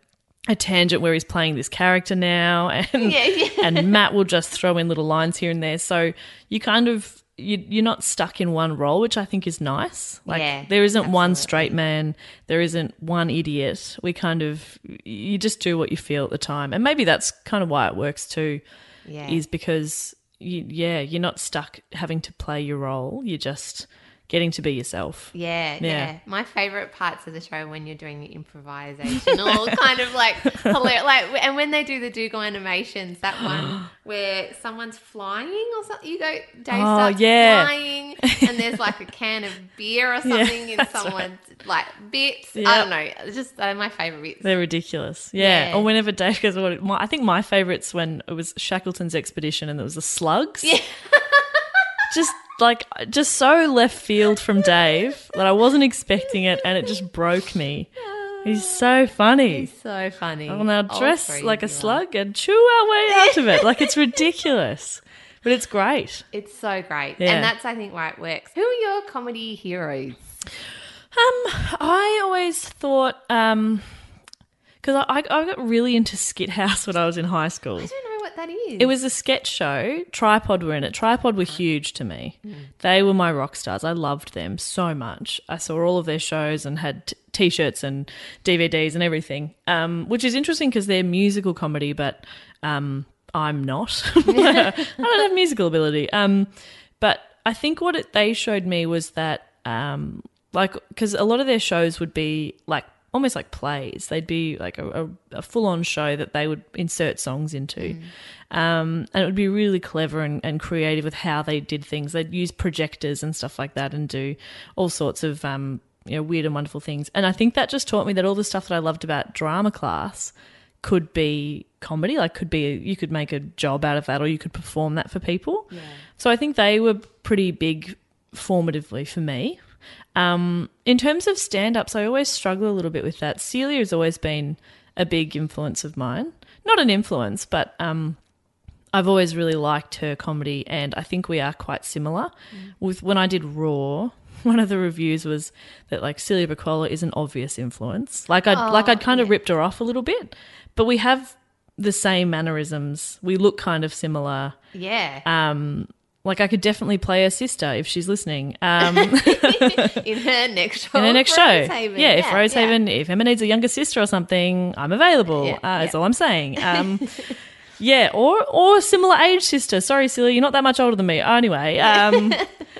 a tangent where he's playing this character now and Yeah, yeah. and Matt will just throw in little lines here and there. So you kind of you, you're not stuck in one role, which I think is nice. Like Yeah, there isn't one straight man, there isn't one idiot. We kind of you just do what you feel at the time, and maybe that's kind of why it works too. Yeah. Is because you, yeah, you're not stuck having to play your role. You're just getting to be yourself. Yeah, Yeah. yeah, My favorite parts of the show when you're doing the improvisation, all kind of like hilarious. Like, and when they do the Dougal animations, that one where someone's flying or something, you go, Dave Oh, starts yeah. flying, and there's like a can of beer or something in that's someone's like bits. I don't know. It's just uh, my favorite bits. They're ridiculous. Yeah. Yeah. Or whenever Dave goes, what, my, I think my favourite's when it was Shackleton's expedition and there was the slugs. Yeah. just like, just so left field from Dave that I wasn't expecting it and it just broke me. He's so funny. He's so funny. I'll now dress like a of you are. slug and chew our way out of it. Like it's ridiculous. But it's great. It's so great, Yeah. and that's I think why it works. Who are your comedy heroes? Um, I always thought, um, because I, I, I got really into Skithouse when I was in high school. I don't know what that is. It was a sketch show. Tripod were in it. Tripod were huge to me. They were my rock stars. I loved them so much. I saw all of their shows and had t- t-shirts and DVDs and everything. Um, which is interesting because they're musical comedy, but um, I'm not. I don't have musical ability. Um, but I think what it, they showed me was that um, like because a lot of their shows would be like almost like plays. They'd be like a, a, a full-on show that they would insert songs into. Um, and it would be really clever and, and creative with how they did things. They'd use projectors and stuff like that and do all sorts of um, you know weird and wonderful things. And i think that just taught me that all the stuff that i loved about drama class could be comedy like could be you could make a job out of that or you could perform that for people. So i think they were pretty big formatively for me um, in terms of stand-ups i always struggle a little bit with that celia has always been a big influence of mine not an influence but um, I've always really liked her comedy, and I think we are quite similar. With when I did Raw, one of the reviews was that like Celia Pacquola is an obvious influence. Like I'd like I'd kind of ripped her off a little bit, but we have the same mannerisms. We look kind of similar. yeah. Um, like I could definitely play her sister if she's listening. Um, in her next show. in her next show. Rosehaven. Yeah, if Rosehaven, if Emma needs a younger sister or something, I'm available. Yeah, uh, That's all I'm saying. Um, yeah, or or similar age sister. Sorry, Celia, you're not that much older than me. Anyway, um,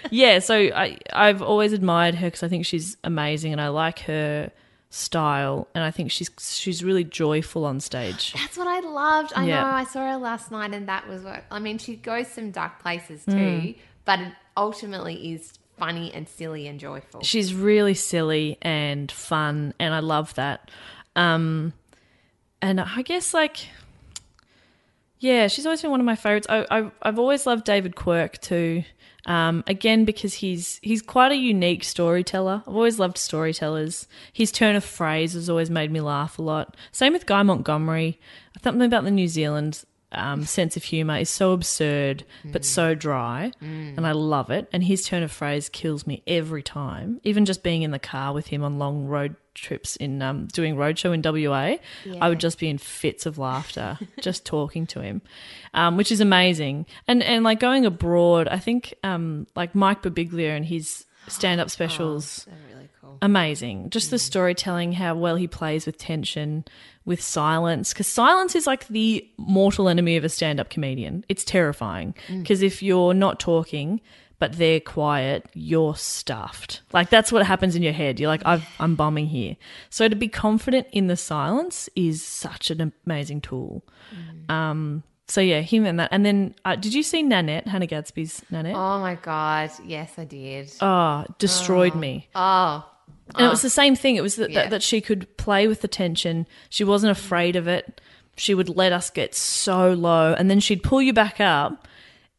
yeah. So I I've always admired her because I think she's amazing and I like her style and I think she's she's really joyful on stage. That's what I loved. I Yeah. know. I saw her last night, and that was what I mean. She goes some dark places too, Mm. but it ultimately is funny and silly and joyful. She's really silly and fun, and I love that. Um, and I guess like, yeah, she's always been one of my favorites. I, I I've always loved David Quirk too. Um, again, because he's he's quite a unique storyteller. I've always loved storytellers. His turn of phrase has always made me laugh a lot. Same with Guy Montgomery. Something about the New Zealand um, sense of humor is so absurd but so dry, and I love it. And his turn of phrase kills me every time. Even just being in the car with him on long road trips in um, doing roadshow in WA, I would just be in fits of laughter just talking to him, um, which is amazing. And and like going abroad, I think um, like Mike Birbiglia and his stand up specials really cool. amazing. Just the storytelling, how well he plays with tension, with silence. Because silence is like the mortal enemy of a stand up comedian. It's terrifying. Because if you're not talking, but they're quiet, you're stuffed. Like that's what happens in your head. You're like, I've, I'm bombing here. So to be confident in the silence is such an amazing tool. Um, so yeah, him and that. And then, uh, did you see Nanette, Hannah Gadsby's Nanette? Oh my god! Yes, I did. Oh, destroyed me. Oh, And it was the same thing. It was that, Yeah. that, that she could play with the tension. She wasn't afraid of it. she would let us get so low and then she'd pull you back up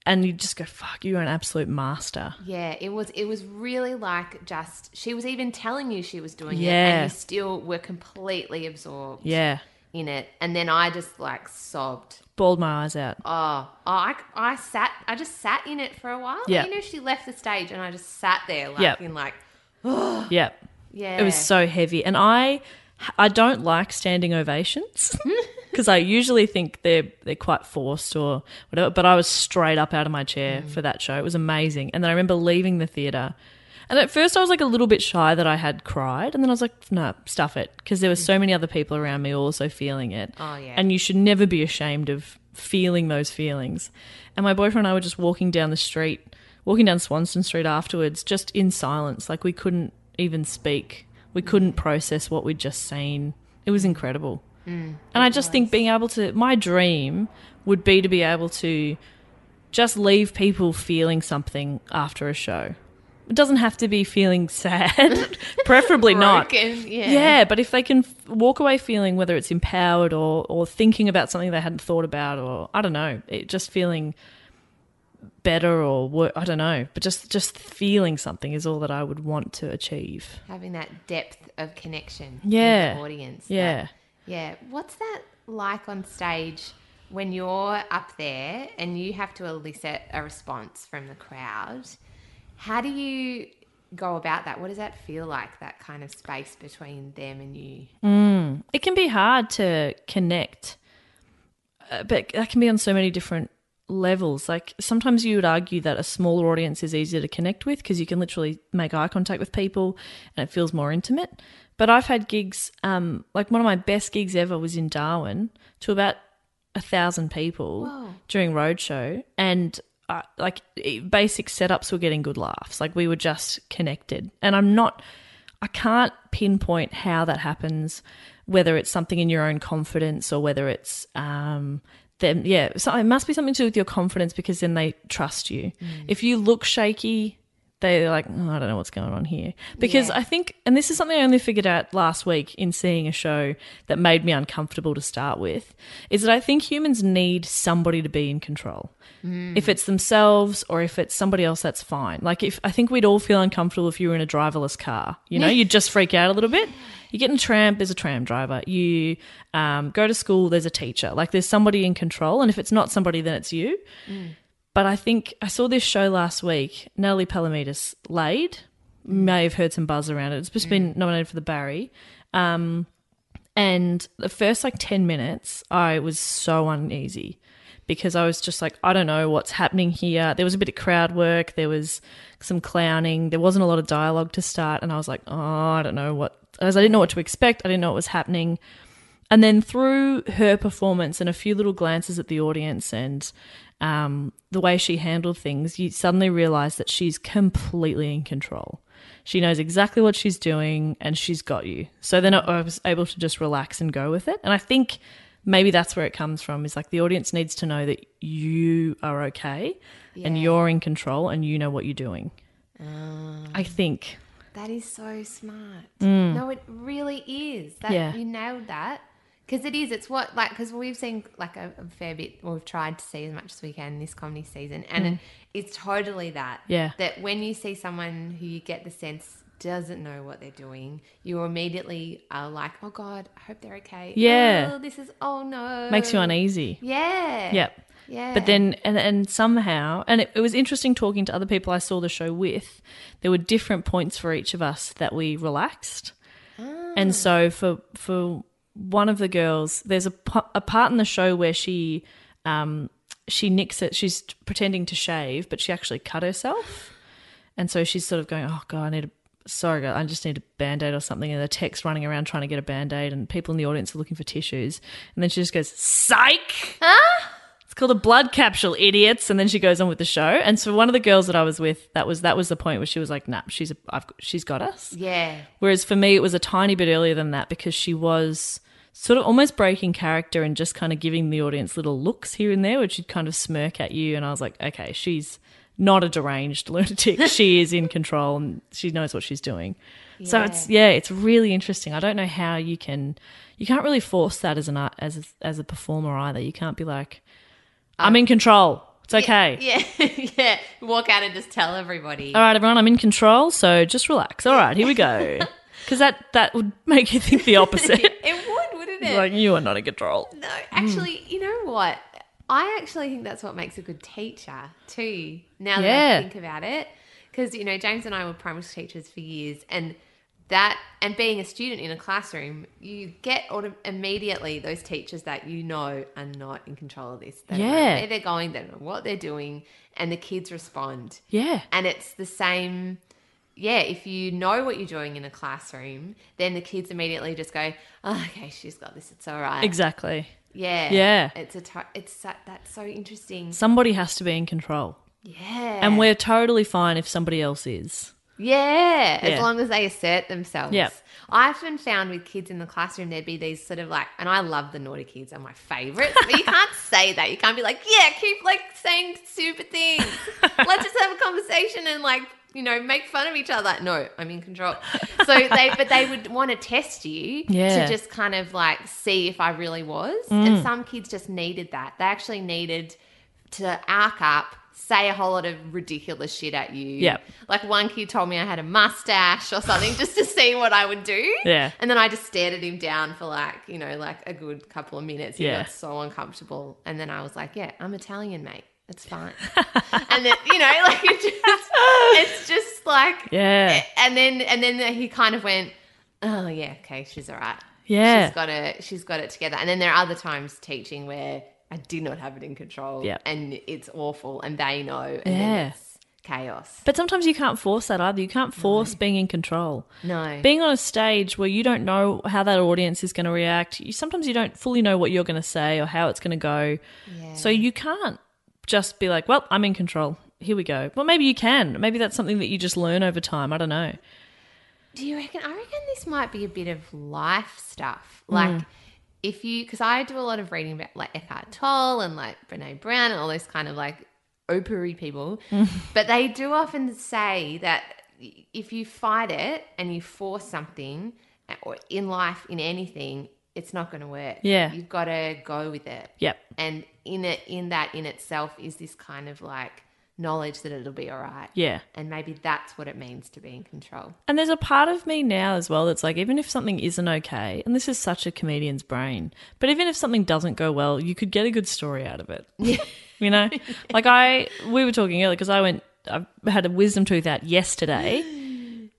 and you'd just go, fuck, you're an absolute master. Yeah, it was it was really like just she was even telling you she was doing it and you still were completely absorbed Yeah. in it. And then I just like sobbed. Bawled my eyes out. Oh, oh I, I sat I just sat in it for a while. Yeah. You know, she left the stage and I just sat there like Yep. in like oh. Yeah. yeah. It was so heavy. And I I don't like standing ovations because I usually think they're they're quite forced or whatever, but I was straight up out of my chair Mm. for that show. It was amazing. And then I remember leaving the theater. And at first I was like a little bit shy that I had cried, and then I was like, "No, stuff it," because there were so many other people around me also feeling it. Oh, yeah. And you should never be ashamed of feeling those feelings. And my boyfriend and I were just walking down the street, walking down Swanston Street afterwards, just in silence. Like we couldn't even speak. We couldn't process what we'd just seen. It was incredible. Mm, and I just think being able to, my dream would be to be able to just leave people feeling something after a show. It doesn't have to be feeling sad, preferably not. Yeah. Yeah, but if they can f- walk away feeling whether it's empowered or or thinking about something they hadn't thought about, or I don't know, it just feeling better or wor- I don't know, but just just feeling something is all that I would want to achieve. Having that depth of connection Yeah. with the audience. Yeah. That- yeah. What's that like on stage when you're up there and you have to elicit a response from the crowd? How do you go about that? What does that feel like, that kind of space between them and you? It can be hard to connect, uh, but that can be on so many different levels. Like sometimes you would argue that a smaller audience is easier to connect with because you can literally make eye contact with people and it feels more intimate. But I've had gigs, um, like one of my best gigs ever was in Darwin to about a thousand people during roadshow, and uh, like basic setups were getting good laughs. Like we were just connected, and I'm not. I can't pinpoint how that happens, whether it's something in your own confidence or whether it's um them yeah, so it must be something to do with your confidence because then they trust you. Mm. If you look shaky, they're like, oh, I don't know what's going on here. Because Yeah. I think, and this is something I only figured out last week in seeing a show that made me uncomfortable to start with, is that I think humans need somebody to be in control. Mm. If it's themselves or if it's somebody else, that's fine. Like if I think we'd all feel uncomfortable if you were in a driverless car. You know, you'd just freak out a little bit. You get in a tram, there's a tram driver. You um, go to school, there's a teacher. Like there's somebody in control, and if it's not somebody, then it's you. But I think I saw this show last week. Natalie Palamides laid. May have heard some buzz around it. It's just been nominated for the Barry. Um, and the first like 10 minutes, I was so uneasy because I was just like, I don't know what's happening here. There was a bit of crowd work, there was some clowning, there wasn't a lot of dialogue to start. And I was like, oh, I don't know what, as I didn't know what to expect, I didn't know what was happening. And then through her performance and a few little glances at the audience and um, the way she handled things, you suddenly realize that she's completely in control. She knows exactly what she's doing and she's got you. So then I was able to just relax and go with it. And I think maybe that's where it comes from is like the audience needs to know that you are okay and you're in control and you know what you're doing. I think. That is so smart. No, it really is. That Mm. Yeah. you nailed that. Because it is. It's what like because we've seen like a, a fair bit. Or we've tried to see as much as we can this comedy season, and it, it's totally that. Mm. Yeah. That when you see someone who you get the sense doesn't know what they're doing, you immediately are like, "Oh God, I hope they're okay." Yeah. Oh, this is. Oh no. Makes you uneasy. Yeah. Yep. Yeah. But then, and, and somehow, and it, it was interesting talking to other people I saw the show with. There were different points for each of us that we relaxed, and so for for one of the girls, there's a a part in the show where she um she nicks it. She's pretending to shave, but she actually cut herself, and so she's sort of going, "Oh God, I need a." Sorry, I just need a band aid or something. And the tech's running around trying to get a band aid, and people in the audience are looking for tissues. And then she just goes, Psych! It's called a blood capsule, idiots. And then she goes on with the show. And so one of the girls that I was with, that was that was the point where she was like, "Nah, she's a, I've, she's got us." Yeah. Whereas for me, it was a tiny bit earlier than that because she was sort of almost breaking character and just kind of giving the audience little looks here and there, which she'd kind of smirk at you. And I was like, okay, she's not a deranged lunatic. she is in control and she knows what she's doing. So it's yeah, it's really interesting. I don't know how you can you can't really force that as an art as a, as a performer either. You can't be like I'm uh, in control. It's okay. Yeah, yeah. Walk out and just tell everybody. All right, everyone, I'm in control, so just relax. All right, here we go. Because that that would make you think the opposite. it would, wouldn't it? like you are not in control. no, actually, mm. you know what? I actually think that's what makes a good teacher too. Now that Yeah. I think about it, because you know James and I were primary school teachers for years, and that and being a student in a classroom, you get auto- immediately those teachers that you know are not in control of this. They yeah, where they're going, they don't know what they're doing, and the kids respond. Yeah. And it's the same. Yeah, if you know what you're doing in a classroom, then the kids immediately just go, oh, "Okay, she's got this. It's all right." Exactly. Yeah, Yeah. It's a t- it's so, that's so interesting. Somebody has to be in control. Yeah, And we're totally fine if somebody else is. yeah, as long as they assert themselves. Yep. I often found with kids in the classroom there'd be these sort of like, and I love the naughty kids; are my favourites. But you can't say that. You can't be like, yeah, keep like saying stupid things. Let's just have a conversation and like. You know, make fun of each other. No, I'm in control. So they, but they would want to test you Yeah. to just kind of like see if I really was. Mm. And some kids just needed that. They actually needed to arc up, say a whole lot of ridiculous shit at you. Yep. Like one kid told me I had a mustache or something just to see what I would do. Yeah. And then I just stared at him down for like, you know, like a good couple of minutes. He Yeah. got so uncomfortable. And then I was like, yeah, I'm Italian, mate. It's fine. and then, you know, like it just, it's just like, Yeah. Eh, and then, and then he kind of went, oh yeah, okay, she's all right. Yeah. She's got it. She's got it together. And then there are other times teaching where I did not have it in control. Yep. And it's awful, and they know. And Yeah. chaos. But sometimes you can't force that either. You can't force being in control. No. Being on a stage where you don't know how that audience is going to react, you, sometimes you don't fully know what you're going to say or how it's going to go. Yeah. So you can't just be like, well, I'm in control. Here we go. Well, maybe you can. Maybe that's something that you just learn over time. I don't know. Do you reckon? I reckon this might be a bit of life stuff. Like, mm. if you, because I do a lot of reading about like Eckhart Tolle and like Brene Brown and all those kind of like opery people, mm. but they do often say that if you fight it and you force something, eh, or in life, in anything, it's not going to work. Yeah. you've got to go with it. Yep. and in it, in that, in itself, is this kind of like knowledge that it'll be all right. Yeah. And maybe that's what it means to be in control. And there's a part of me now as well that's like, even if something isn't okay, and this is such a comedian's brain, but even if something doesn't go well, you could get a good story out of it. Yeah. you know, like I, we were talking earlier because I went, I had a wisdom tooth out yesterday.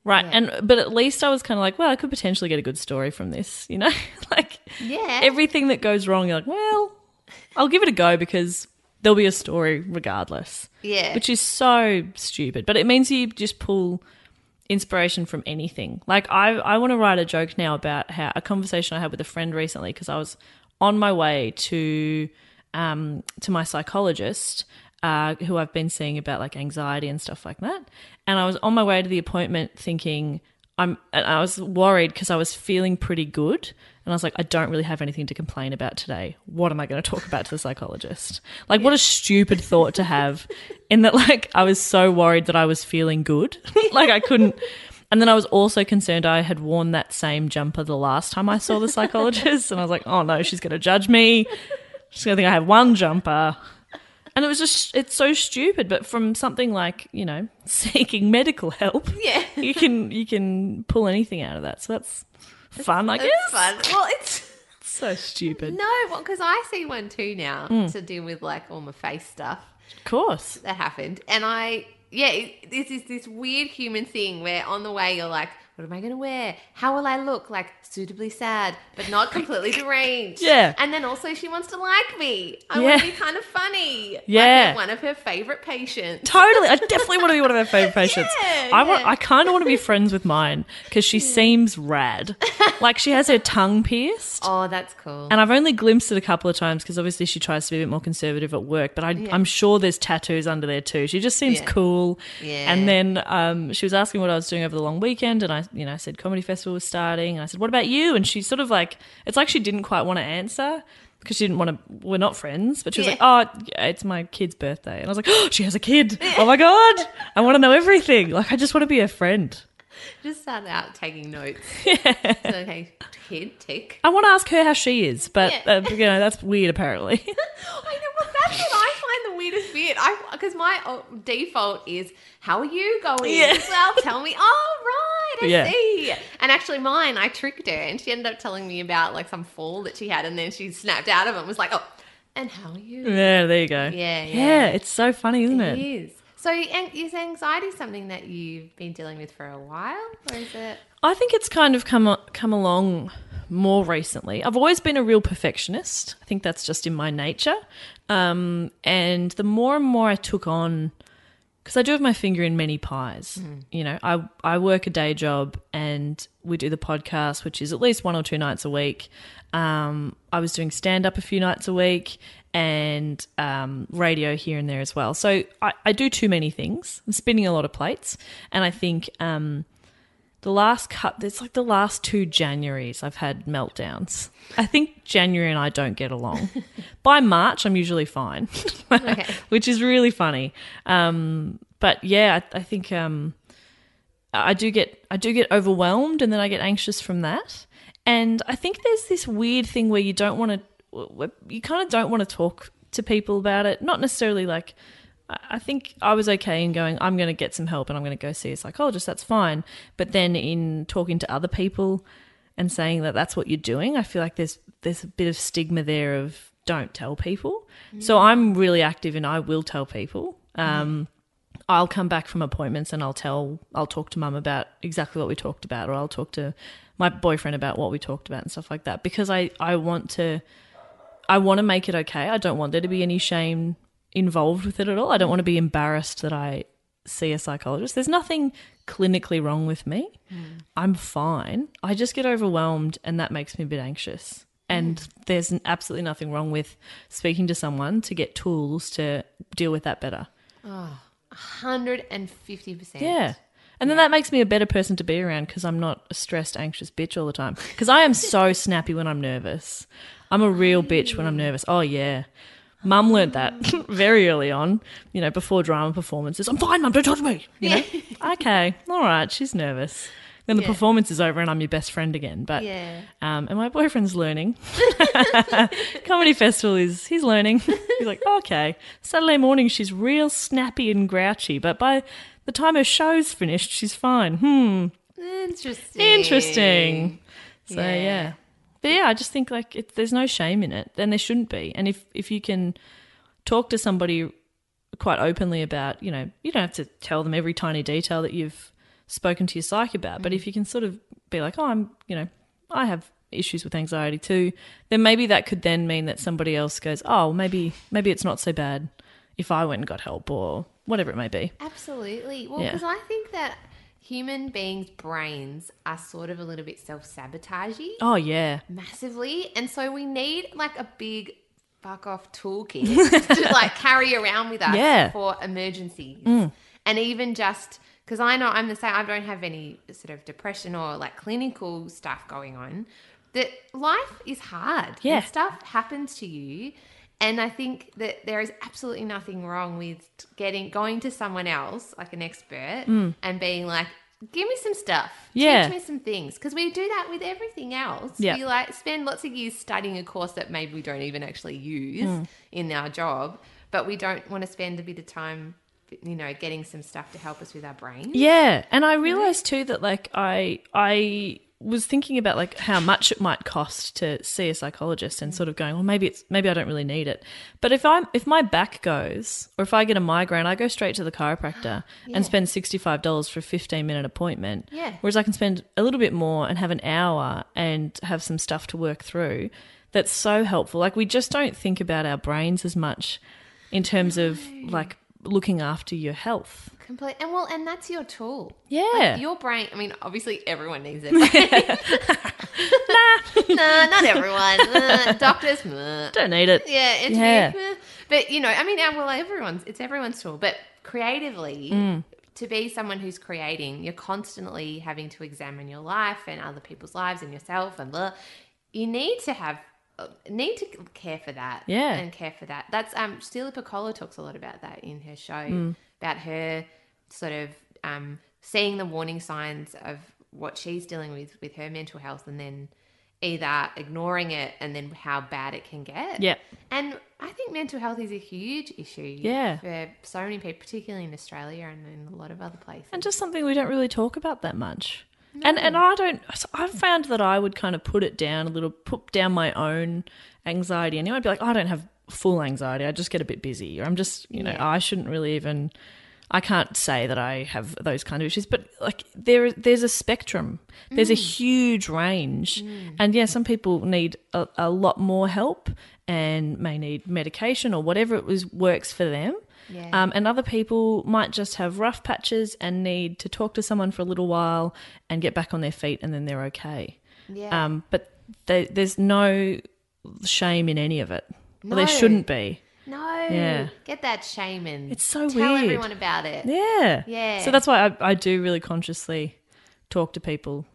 Right. And, but at least I was kind of like, well, I could potentially get a good story from this, you know? like, Yeah. everything that goes wrong, you're like, well, I'll give it a go because there'll be a story regardless Yeah. which is so stupid. But it means you just pull inspiration from anything. Like I, I want to write a joke now about how a conversation I had with a friend recently because I was on my way to um, to my psychologist. Uh, who I've been seeing about like anxiety and stuff like that, and I was on my way to the appointment thinking I'm. And I was worried because I was feeling pretty good, and I was like, I don't really have anything to complain about today. What am I going to talk about to the psychologist? Like, what a stupid thought to have. In that, like, I was so worried that I was feeling good, like I couldn't. And then I was also concerned I had worn that same jumper the last time I saw the psychologist, and I was like, oh no, she's going to judge me. She's going to think I have one jumper. And it was just, it's so stupid. But from something like, you know, seeking medical help, Yeah. you can you can pull anything out of that. So that's fun, I guess. It's fun. Well, it's So stupid. no, well, because I see one too now Mm. to deal with like all my face stuff Of course. that happened, and I yeah, it, this is this weird human thing where on the way you're like, what am I going to wear? How will I look? Like suitably sad, but not completely deranged. Yeah. And then also she wants to like me. I Yeah. want to be kind of funny. Yeah. Like one of her favorite patients. Totally. I definitely want to be one of her favorite patients. Yeah, I want yeah. I kind of want to be friends with mine because she seems rad. like she has her tongue pierced. Oh, that's cool. And I've only glimpsed it a couple of times because obviously she tries to be a bit more conservative at work, but I, I'm sure there's tattoos under there too. She just seems cool. Yeah. And then um, she was asking what I was doing over the long weekend, and I, you know, I said comedy festival was starting, and I said, "What about you?" And she sort of like, it's like she didn't quite want to answer, because she didn't want to. We're not friends, but she was Yeah. like, "Oh, yeah, it's my kid's birthday," and I was like, "Oh, she has a kid! Oh my god, I want to know everything! Like, I just want to be a friend. Just started out taking notes. Yeah. okay, kid, tick. I want to ask her how she is, but Yeah. uh, you know that's weird. Apparently, I know, well, that's what I find the weirdest bit. I because my uh, default is, "How are you going?" Yeah. Well, tell me. Oh, right, I Yeah. see. And actually, mine, I tricked her, and she ended up telling me about like some fall that she had, and then she snapped out of it and was like, "Oh, and how are you?" yeah, there you go. Yeah, yeah. yeah. It's so funny, isn't It it? is. So, is anxiety something that you've been dealing with for a while, or is it? I think it's kind of come come along more recently. I've always been a real perfectionist. I think that's just in my nature. Um, and the more and more I took on, because I do have my finger in many pies. You know, I I work a day job and we do the podcast, which is at least one or two nights a week. Um, I was doing stand up a few nights a week and um, radio here and there as well. So I, I do too many things. I'm spinning a lot of plates, and I think. Um, the last cut, it's like the last two Januaries I've had meltdowns. I think January and I don't get along. By March, I'm usually fine, which is really funny. Um, but yeah, I, I think um, I do get I do get overwhelmed, and then I get anxious from that. And I think there's this weird thing where you don't want to, you kind of don't want to talk to people about it. Not necessarily like I think I was okay in going, I'm going to get some help and I'm going to go see a psychologist. That's fine. But then in talking to other people and saying that that's what you're doing, I feel like there's there's a bit of stigma there of don't tell people. So I'm really active and I will tell people. Um, I'll come back from appointments and I'll tell, I'll talk to mum about exactly what we talked about, or I'll talk to my boyfriend about what we talked about and stuff like that because I, I want to, I want to make it okay. I don't want there to be any shame involved with it at all. I don't want to be embarrassed that I see a psychologist. There's nothing clinically wrong with me. Hmm. I'm fine. I just get overwhelmed and that makes me a bit anxious. And hmm. there's absolutely nothing wrong with speaking to someone to get tools to deal with that better. Oh, hundred and fifty percent. Yeah. And then that makes me a better person to be around because I'm not a stressed, anxious bitch all the time. Because I am so snappy when I'm nervous. I'm a real bitch when I'm nervous. Oh, yeah. Mum learnt that very early on, you know, before drama performances. I'm fine, mum, don't touch me. You know? okay, all right, she's nervous. Then the Yeah. performance is over and I'm your best friend again. But Yeah. um, and my boyfriend's learning. Comedy festival is he's learning. he's like, okay. Saturday morning she's real snappy and grouchy, but by the time her show's finished, she's fine. Hmm. Interesting. Interesting. So Yeah. yeah. But yeah, I just think like it, there's no shame in it, and there shouldn't be. And if if you can talk to somebody quite openly about, you know, you don't have to tell them every tiny detail that you've spoken to your psych about, but mm. if you can sort of be like, oh, I'm, you know, I have issues with anxiety too, then maybe that could then mean that somebody else goes, oh, maybe maybe it's not so bad if I went and got help or whatever it may be. Absolutely. Well, Yeah. because I think that human beings' brains are sort of a little bit self sabotagey, Oh yeah, massively, and so we need like a big fuck off toolkit to like carry around with us Yeah. for emergencies, mm. and even just because I know I'm the same. I don't have any sort of depression or like clinical stuff going on. That life is hard. and Yeah. stuff happens to you. And I think that there is absolutely nothing wrong with getting going to someone else, like an expert, and being like, "Give me some stuff, Mm. Yeah. teach me some things," because we do that with everything else. Yeah. we like spend lots of years studying a course that maybe we don't even actually use Mm. in our job, but we don't want to spend a bit of time, you know, getting some stuff to help us with our brain. Yeah, and I realized too that like I I was thinking about like how much it might cost to see a psychologist and sort of going, well maybe it's maybe I don't really need it. But if I'm if my back goes or if I get a migraine, I go straight to the chiropractor and spend $65 for a 15 minute appointment. Yeah. Whereas I can spend a little bit more and have an hour and have some stuff to work through. That's so helpful. Like we just don't think about our brains as much in terms of like looking after your health. Complete and well, and that's your tool. Yeah. Like, your brain. I mean, obviously, everyone needs it. nah, not everyone. Uh, doctors. Don't need it. yeah, Yeah. meh. But you know, I mean, uh, well, everyone's it's everyone's tool. But creatively, Mm. to be someone who's creating, you're constantly having to examine your life and other people's lives and yourself and blah. You need to have need to care for that. Yeah. and care for that. That's um. Celia Pacquola talks a lot about that in her show Mm. about her sort of um seeing the warning signs of what she's dealing with with her mental health, and then either ignoring it and then how bad it can get. Yeah. And I think mental health is a huge issue. Yeah. For so many people, particularly in Australia and in a lot of other places. and just something we don't really talk about that much. And and I don't. I've found that I would kind of put it down a little, put down my own anxiety. Anyway, I'd be like, I don't have full anxiety. I just get a bit busy, or I'm just, you know, I shouldn't really even. I can't say that I have those kind of issues, but like there, there's a spectrum. There's a mm. huge range, mm. and yeah, some people need a, a lot more help and may need medication or whatever it was works for them. Yeah. Um, and other people might just have rough patches and need to talk to someone for a little while and get back on their feet, and then they're okay. Yeah. Um, but they, there's no shame in any of it. Well, No. there shouldn't be. no. Yeah. Get that shaman. It's so Tell weird. everyone about it. Yeah. Yeah. So that's why I, I do really consciously talk to people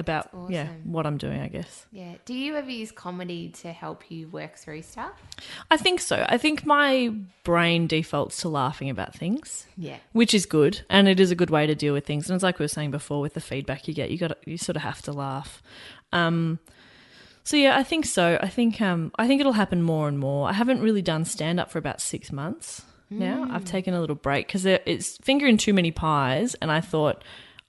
about yeah what I'm doing. I guess. Yeah. Do you ever use comedy to help you work through stuff? I think so. I think my brain defaults to laughing about things. Yeah. which is good and it is a good way to deal with things and it's like we were saying before with the feedback you get you got you sort of have to laugh um so yeah i think so i think um i think it'll happen more and more i haven't really done stand up for about six months now i've taken a little break because it's fingering too many pies and i thought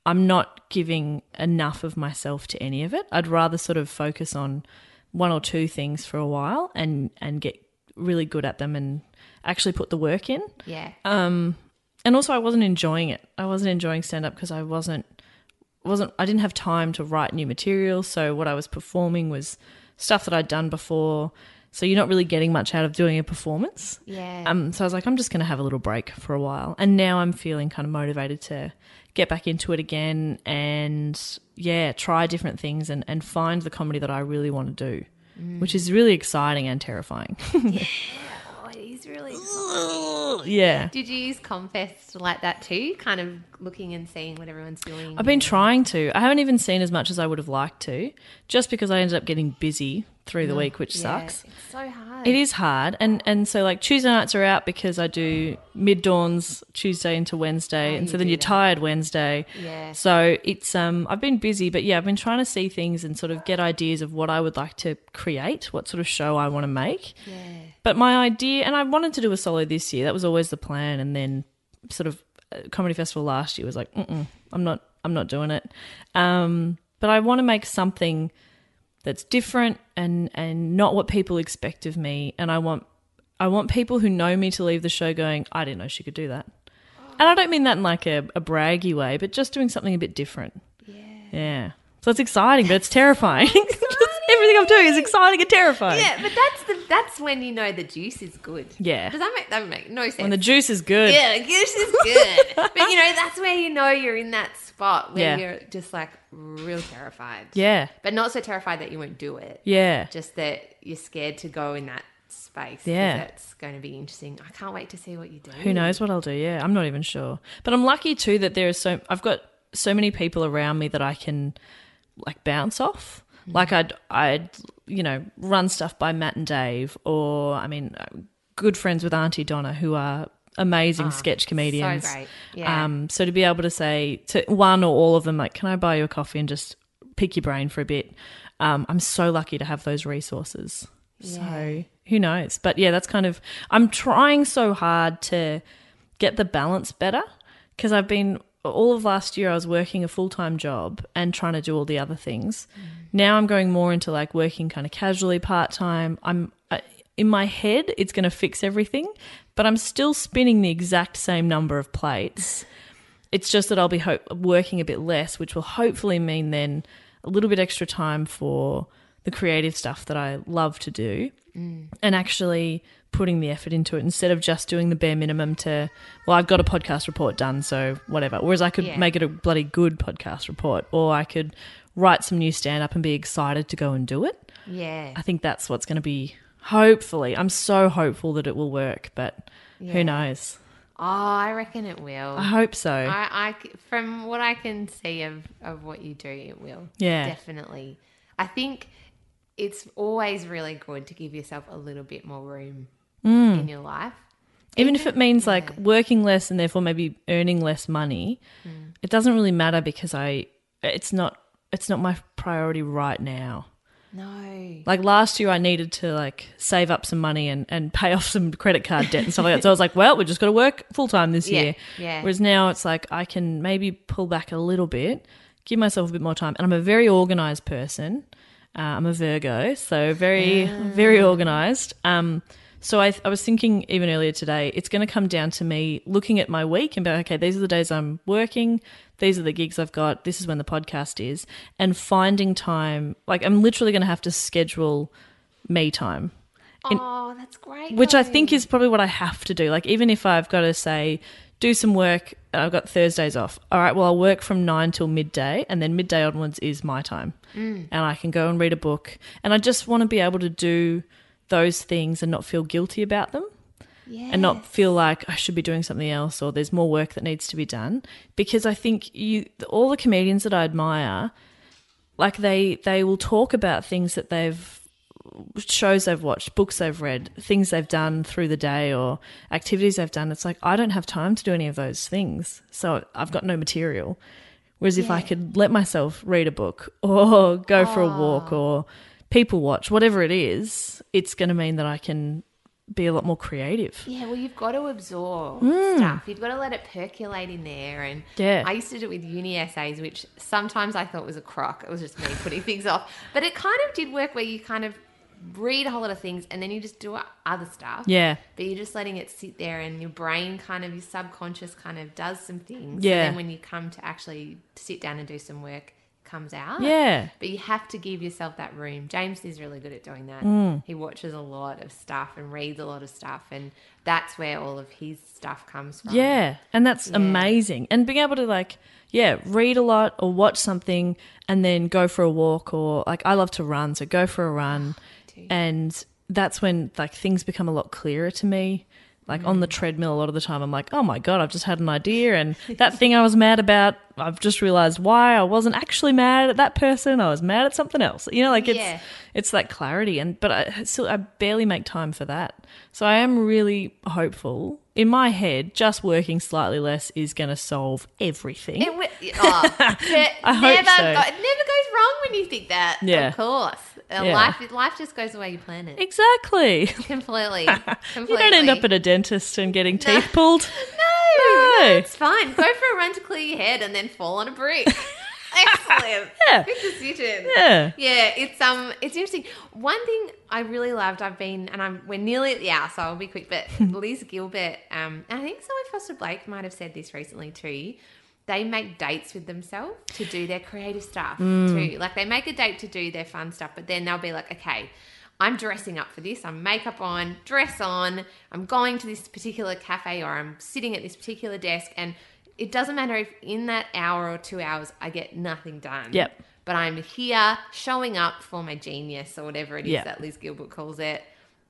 i'm not giving enough of myself to any of it i'd rather sort of focus on one or two things for a while and and get really good at them and actually put the work in Yeah. Um and also I wasn't enjoying it. I wasn't enjoying stand up because I wasn't wasn't I didn't have time to write new material. So what I was performing was stuff that I'd done before. So you're not really getting much out of doing a performance. yeah. Um, so I was like, I'm just going to have a little break for a while, and now I'm feeling kind of motivated to get back into it again, and yeah, try different things and and find the comedy that I really want to do, which is really exciting and terrifying. oh, it is really. yeah. Did you use Confest like that too? Kind of looking and seeing what everyone's doing. I've been trying to. I haven't even seen as much as I would have liked to, just because I ended up getting busy through the week, which Yeah, sucks. It's so hard. It is hard, and and so like Tuesday nights are out because I do mid dawns Tuesday into Wednesday, and so then you're that. tired Wednesday. Yeah. So it's um I've been busy, but yeah, I've been trying to see things and sort of get ideas of what I would like to create, what sort of show I want to make. Yeah. But my idea, and I wanted to do a solo this year. That was always the plan, and then sort of uh, comedy festival last year was like, I'm not, I'm not doing it. Um, but I want to make something that's different and and not what people expect of me. And I want, I want people who know me to leave the show going, I didn't know she could do that. And I don't mean that in like a, a braggy way, but just doing something a bit different. Yeah. Yeah. So it's exciting, but it's terrifying. Everything I'm doing is exciting and terrifying. Yeah, but that's the that's when you know the juice is good. Yeah. Does that make that make no sense? When the juice is good. yeah, the juice is good. but you know, that's where you know you're in that spot where Yeah. you're just like real terrified. Yeah. But not so terrified that you won't do it. Yeah. Just that you're scared to go in that space. Yeah. That's going to be interesting. I can't wait to see what you do. Who knows what I'll do? Yeah, I'm not even sure. But I'm lucky too that there is so I've got so many people around me that I can like bounce off. Like I'd I'd you know run stuff by Matt and Dave, or I mean, good friends with Aunty Donna who are amazing sketch comedians. great. Yeah. Um, so to be able to say to one or all of them, like, can I buy you a coffee and just pick your brain for a bit? Um, I'm so lucky to have those resources. So who knows? But yeah, that's kind of I'm trying so hard to get the balance better because I've been all of last year I was working a full-time job and trying to do all the other things. Mm. Now I'm going more into like working kind of casually part-time. I'm I, in my head it's going to fix everything, but I'm still spinning the exact same number of plates. It's just that I'll be ho- working a bit less, which will hopefully mean then a little bit extra time for the creative stuff that I love to do mm. and actually putting the effort into it instead of just doing the bare minimum to, well, I've got a podcast report done, so whatever. Whereas I could Yeah. make it a bloody good podcast report or I could write some new stand up and be excited to go and do it. yeah. I think that's what's going to be, hopefully. I'm so hopeful that it will work, but Yeah. who knows? Oh, I reckon it will. I hope so. I, I from what I can see of, of what you do, it will. Yeah. Definitely. I think it's always really good to give yourself a little bit more room Mm. in your life. even if it means like working less and therefore maybe earning less money it doesn't really matter because i it's not it's not my priority right now. No. like last year i needed to like save up some money and, and pay off some credit card debt and stuff like that. So i was like well we're just got to work full time this Yeah, year. yeah. whereas now it's like i can maybe pull back a little bit give myself a bit more time. And i'm a very organized person. Uh, i'm a virgo so very very organized. Um so I, I was thinking even earlier today, it's going to come down to me looking at my week and be like, okay, these are the days I'm working. These are the gigs I've got. This is when the podcast is. And finding time, like I'm literally going to have to schedule me time, oh, that's great. which I think is probably what I have to do. Like even if I've got to say, do some work, and I've got Thursdays off. All right, well, I'll work from nine till midday, and then midday onwards is my time. Mm. And I can go and read a book. And I just want to be able to do those things and not feel guilty about them and not feel like I should be doing something else or there's more work that needs to be done because I think you all the comedians that I admire like they they will talk about things that they've shows they've watched, books they've read, things they've done through the day or activities they've done. It's like I don't have time to do any of those things. So I've got no material. Whereas if I could let myself read a book or go for a walk or people watch, whatever it is, it's going to mean that I can be a lot more creative. Yeah, well, you've got to absorb Mm. stuff. You've got to let it percolate in there. And Yeah. I used to do it with uni essays, which sometimes I thought was a crock. It was just me putting things off. But it kind of did work where you kind of read a whole lot of things and then you just do other stuff. Yeah. But you're just letting it sit there and your brain kind of, your subconscious kind of does some things. Yeah. And then when you come to actually sit down and do some work, comes out. Yeah. But you have to give yourself that room. James is really good at doing that. Mm. He watches a lot of stuff and reads a lot of stuff, and that's where all of his stuff comes from. Yeah, and that's amazing. And being able to like, yeah, read a lot or watch something and then go for a walk or like I love to run, so go for a run. and that's when like things become a lot clearer to me. Like on the mm. treadmill, a lot of the time, I'm like, oh my God, I've just had an idea. And that thing I was mad about, I've just realized why I wasn't actually mad at that person. I was mad at something else. You know, like it's, Yeah. it's that clarity. And, but I still, I barely make time for that. So I am really hopeful. In my head, just working slightly less is going to solve everything. It, wi- oh, I hope never, so. go- it never goes wrong when you think that. Yeah. Of course. Uh, Yeah. Life, life just goes the way you plan it. exactly. Completely. Completely. You don't end up at a dentist and getting teeth pulled. No, No. it's fine. Go for a run to clear your head and then fall on a brick. Excellent. Yeah. Good decision. Yeah. Yeah, it's um, it's interesting. One thing I really loved, I've been, and I'm we're nearly at the hour, so I'll be quick. But Liz Gilbert, um, and I think Zoe Foster Blake might have said this recently too. They make dates with themselves to do their creative stuff mm. too. Like they make a date to do their fun stuff, but then they'll be like, okay. I'm dressing up for this. I'm makeup on, dress on. I'm going to this particular cafe or I'm sitting at this particular desk. And it doesn't matter if in that hour or two hours I get nothing done. Yep. But I'm here showing up for my genius or whatever it is Yep. that Liz Gilbert calls it.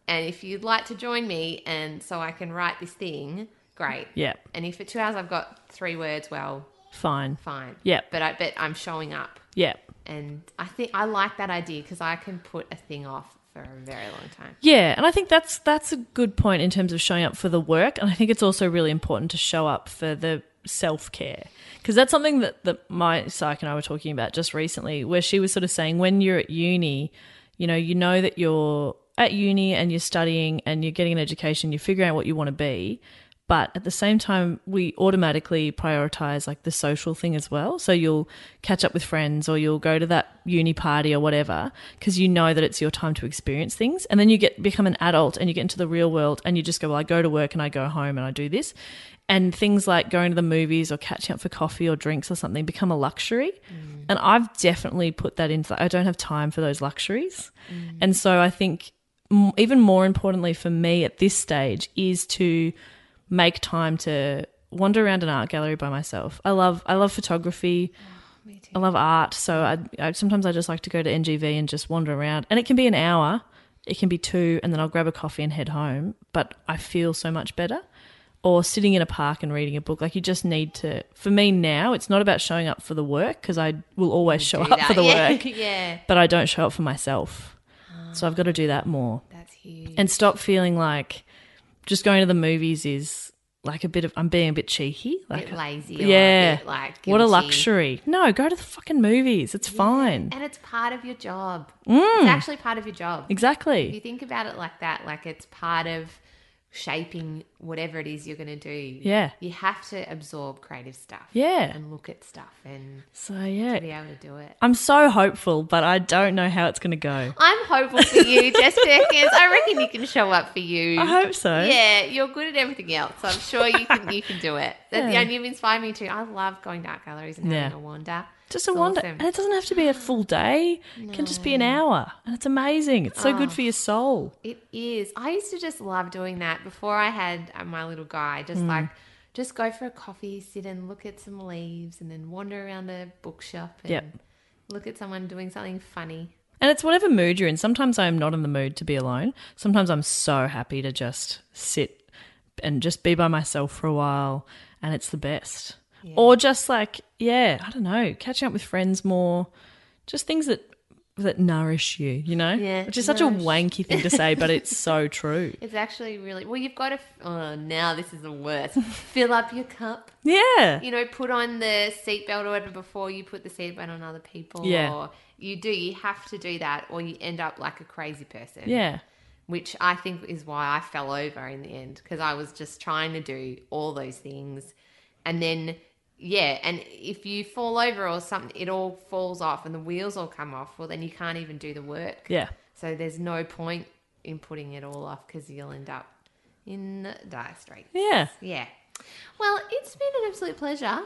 And if you'd like to join me and so I can write this thing, great. Yep. And if for two hours I've got three words, well, Fine. fine. Yep. But I but I'm showing up. Yeah. And I think I like that idea because I can put a thing off for a very long time. Yeah, and I think that's that's a good point in terms of showing up for the work, and I think it's also really important to show up for the self care because that's something that that my psych and I were talking about just recently, where she was sort of saying when you're at uni, you know, you know that you're at uni and you're studying and you're getting an education, you're figuring out what you want to be. But at the same time, we automatically prioritize like the social thing as well. So you'll catch up with friends or you'll go to that uni party or whatever because you know that it's your time to experience things. And then you get become an adult and you get into the real world and you just go, well, I go to work and I go home and I do this. And things like going to the movies or catching up for coffee or drinks or something become a luxury. Mm. And I've definitely put that into, I don't have time for those luxuries. Mm. And so I think even more importantly for me at this stage is to make time to wander around an art gallery by myself. I love I love photography. Oh, I love art, so I, I sometimes I just like to go to NGV and just wander around, and it can be an hour, it can be two, and then I'll grab a coffee and head home. But I feel so much better. Or sitting in a park and reading a book. Like you just need to. For me now, it's not about showing up for the work because I will always show up that. for the yeah. work, yeah. but I don't show up for myself. So I've got to do that more That's huge. and stop feeling like just going to the movies is like a bit of I'm being a bit cheeky, a like bit lazy. Yeah, A like what a luxury. No, go to the fucking movies. It's fine. And it's part of your job. Mm. It's actually part of your job. Exactly. If you think about it like that, like it's part of shaping whatever it is you're going to do. Yeah. You have to absorb creative stuff. Yeah. And look at stuff and So yeah, be able to do it. I'm so hopeful, but I don't know how it's going to go. I'm hopeful for you, Jess Perkins. I reckon you can show up for you. I hope so. Yeah, you're good at everything else. So I'm sure you can you can do it. Yeah. And you've inspired me too. I love going to art galleries and having Yeah. a wander. Just a wonder, awesome. and it doesn't have to be a full day. It can just be an hour, and it's amazing. It's so Oh. good for your soul. It is. I used to just love doing that before I had uh, my little guy. Just like, just go for a coffee, sit and look at some leaves, and then wander around a bookshop and Yep. look at someone doing something funny. And it's whatever mood you're in. Sometimes I'm not in the mood to be alone. Sometimes I'm so happy to just sit and just be by myself for a while, and it's the best. Or just like, yeah, I don't know, catching up with friends more, just things that that nourish you, you know? Yeah, Which is such nourish. a wanky thing to say, but it's so true. It's actually really well. You've got to. Oh, now this is the worst. Fill up your cup. Yeah. You know, put on the seatbelt or whatever before you put the seatbelt on other people. Yeah. Or you do. You have to do that, or you end up like a crazy person. Yeah. which I think is why I fell over in the end because I was just trying to do all those things. And then, yeah, and if you fall over or something, it all falls off and the wheels all come off, well, then you can't even do the work. Yeah. So there's no point in putting it all off because you'll end up in dire straits. Yeah. Yeah. Well, it's been an absolute pleasure.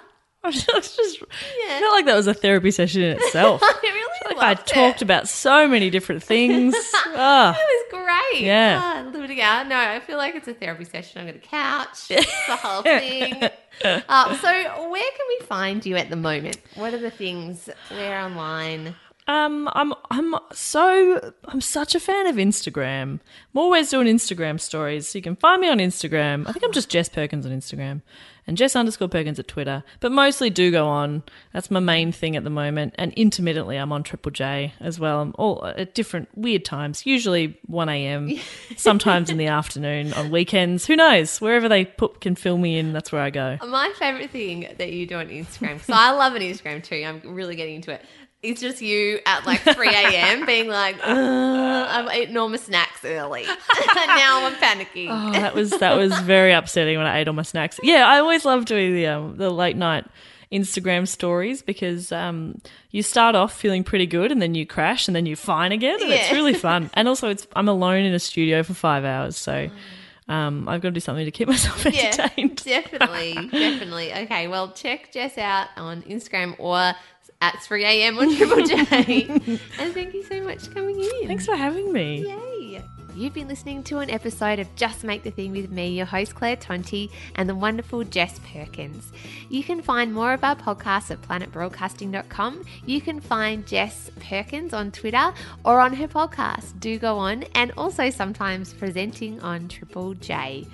I was just, Yeah. I felt like that was a therapy session in itself. I really like I talked it. about so many different things. Ah. It was great. Yeah. Ah, living out. No, I feel like it's a therapy session. I'm going to couch. The whole thing. Uh, so, where can we find you at the moment? What are the things? Where online? Um, I'm I'm so I'm such a fan of Instagram. I'm always doing Instagram stories, so you can find me on Instagram. I think I'm just Jess Perkins on Instagram, and Jess underscore Perkins at Twitter. But mostly do go on. That's my main thing at the moment. And intermittently, I'm on Triple J as well. I'm all at different weird times. Usually 1 a.m. Sometimes in the afternoon on weekends. Who knows? Wherever they put can fill me in, that's where I go. My favorite thing that you do on Instagram, so I love an Instagram too. I'm really getting into it. It's just you at like 3 a.m. being like, I've eaten all my snacks early. and now I'm panicking. Oh, that was that was very upsetting when I ate all my snacks. Yeah, I always love doing the um, the late night Instagram stories because um, you start off feeling pretty good and then you crash and then you're fine again and it's really fun. And also, it's I'm alone in a studio for five hours, so um, I've got to do something to keep myself Yeah, entertained. definitely, definitely. Okay, well, check Jess out on Instagram or at 3 a.m. on Triple J. and thank you so much for coming in. Thanks for having me. Yay! You've been listening to an episode of Just Make the Thing with me, your host Claire Tonti, and the wonderful Jess Perkins. You can find more of our podcasts at planetbroadcasting.com. You can find Jess Perkins on Twitter or on her podcast, Do Go On, and also sometimes presenting on Triple J.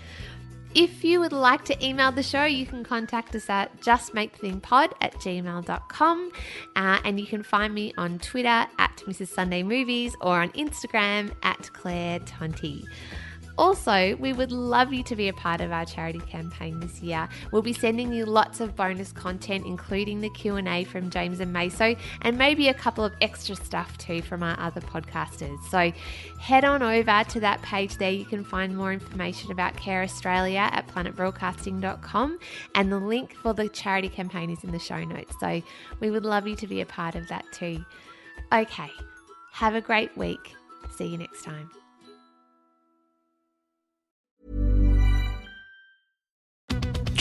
If you would like to email the show, you can contact us at justmakethethingpod at gmail.com. Uh, and you can find me on Twitter at Mrs. Sunday Movies or on Instagram at Claire Tonti. Also, we would love you to be a part of our charity campaign this year. We'll be sending you lots of bonus content, including the Q&A from James and Meso, and maybe a couple of extra stuff too from our other podcasters. So head on over to that page there. You can find more information about Care Australia at planetbroadcasting.com, and the link for the charity campaign is in the show notes. So we would love you to be a part of that too. Okay, have a great week. See you next time.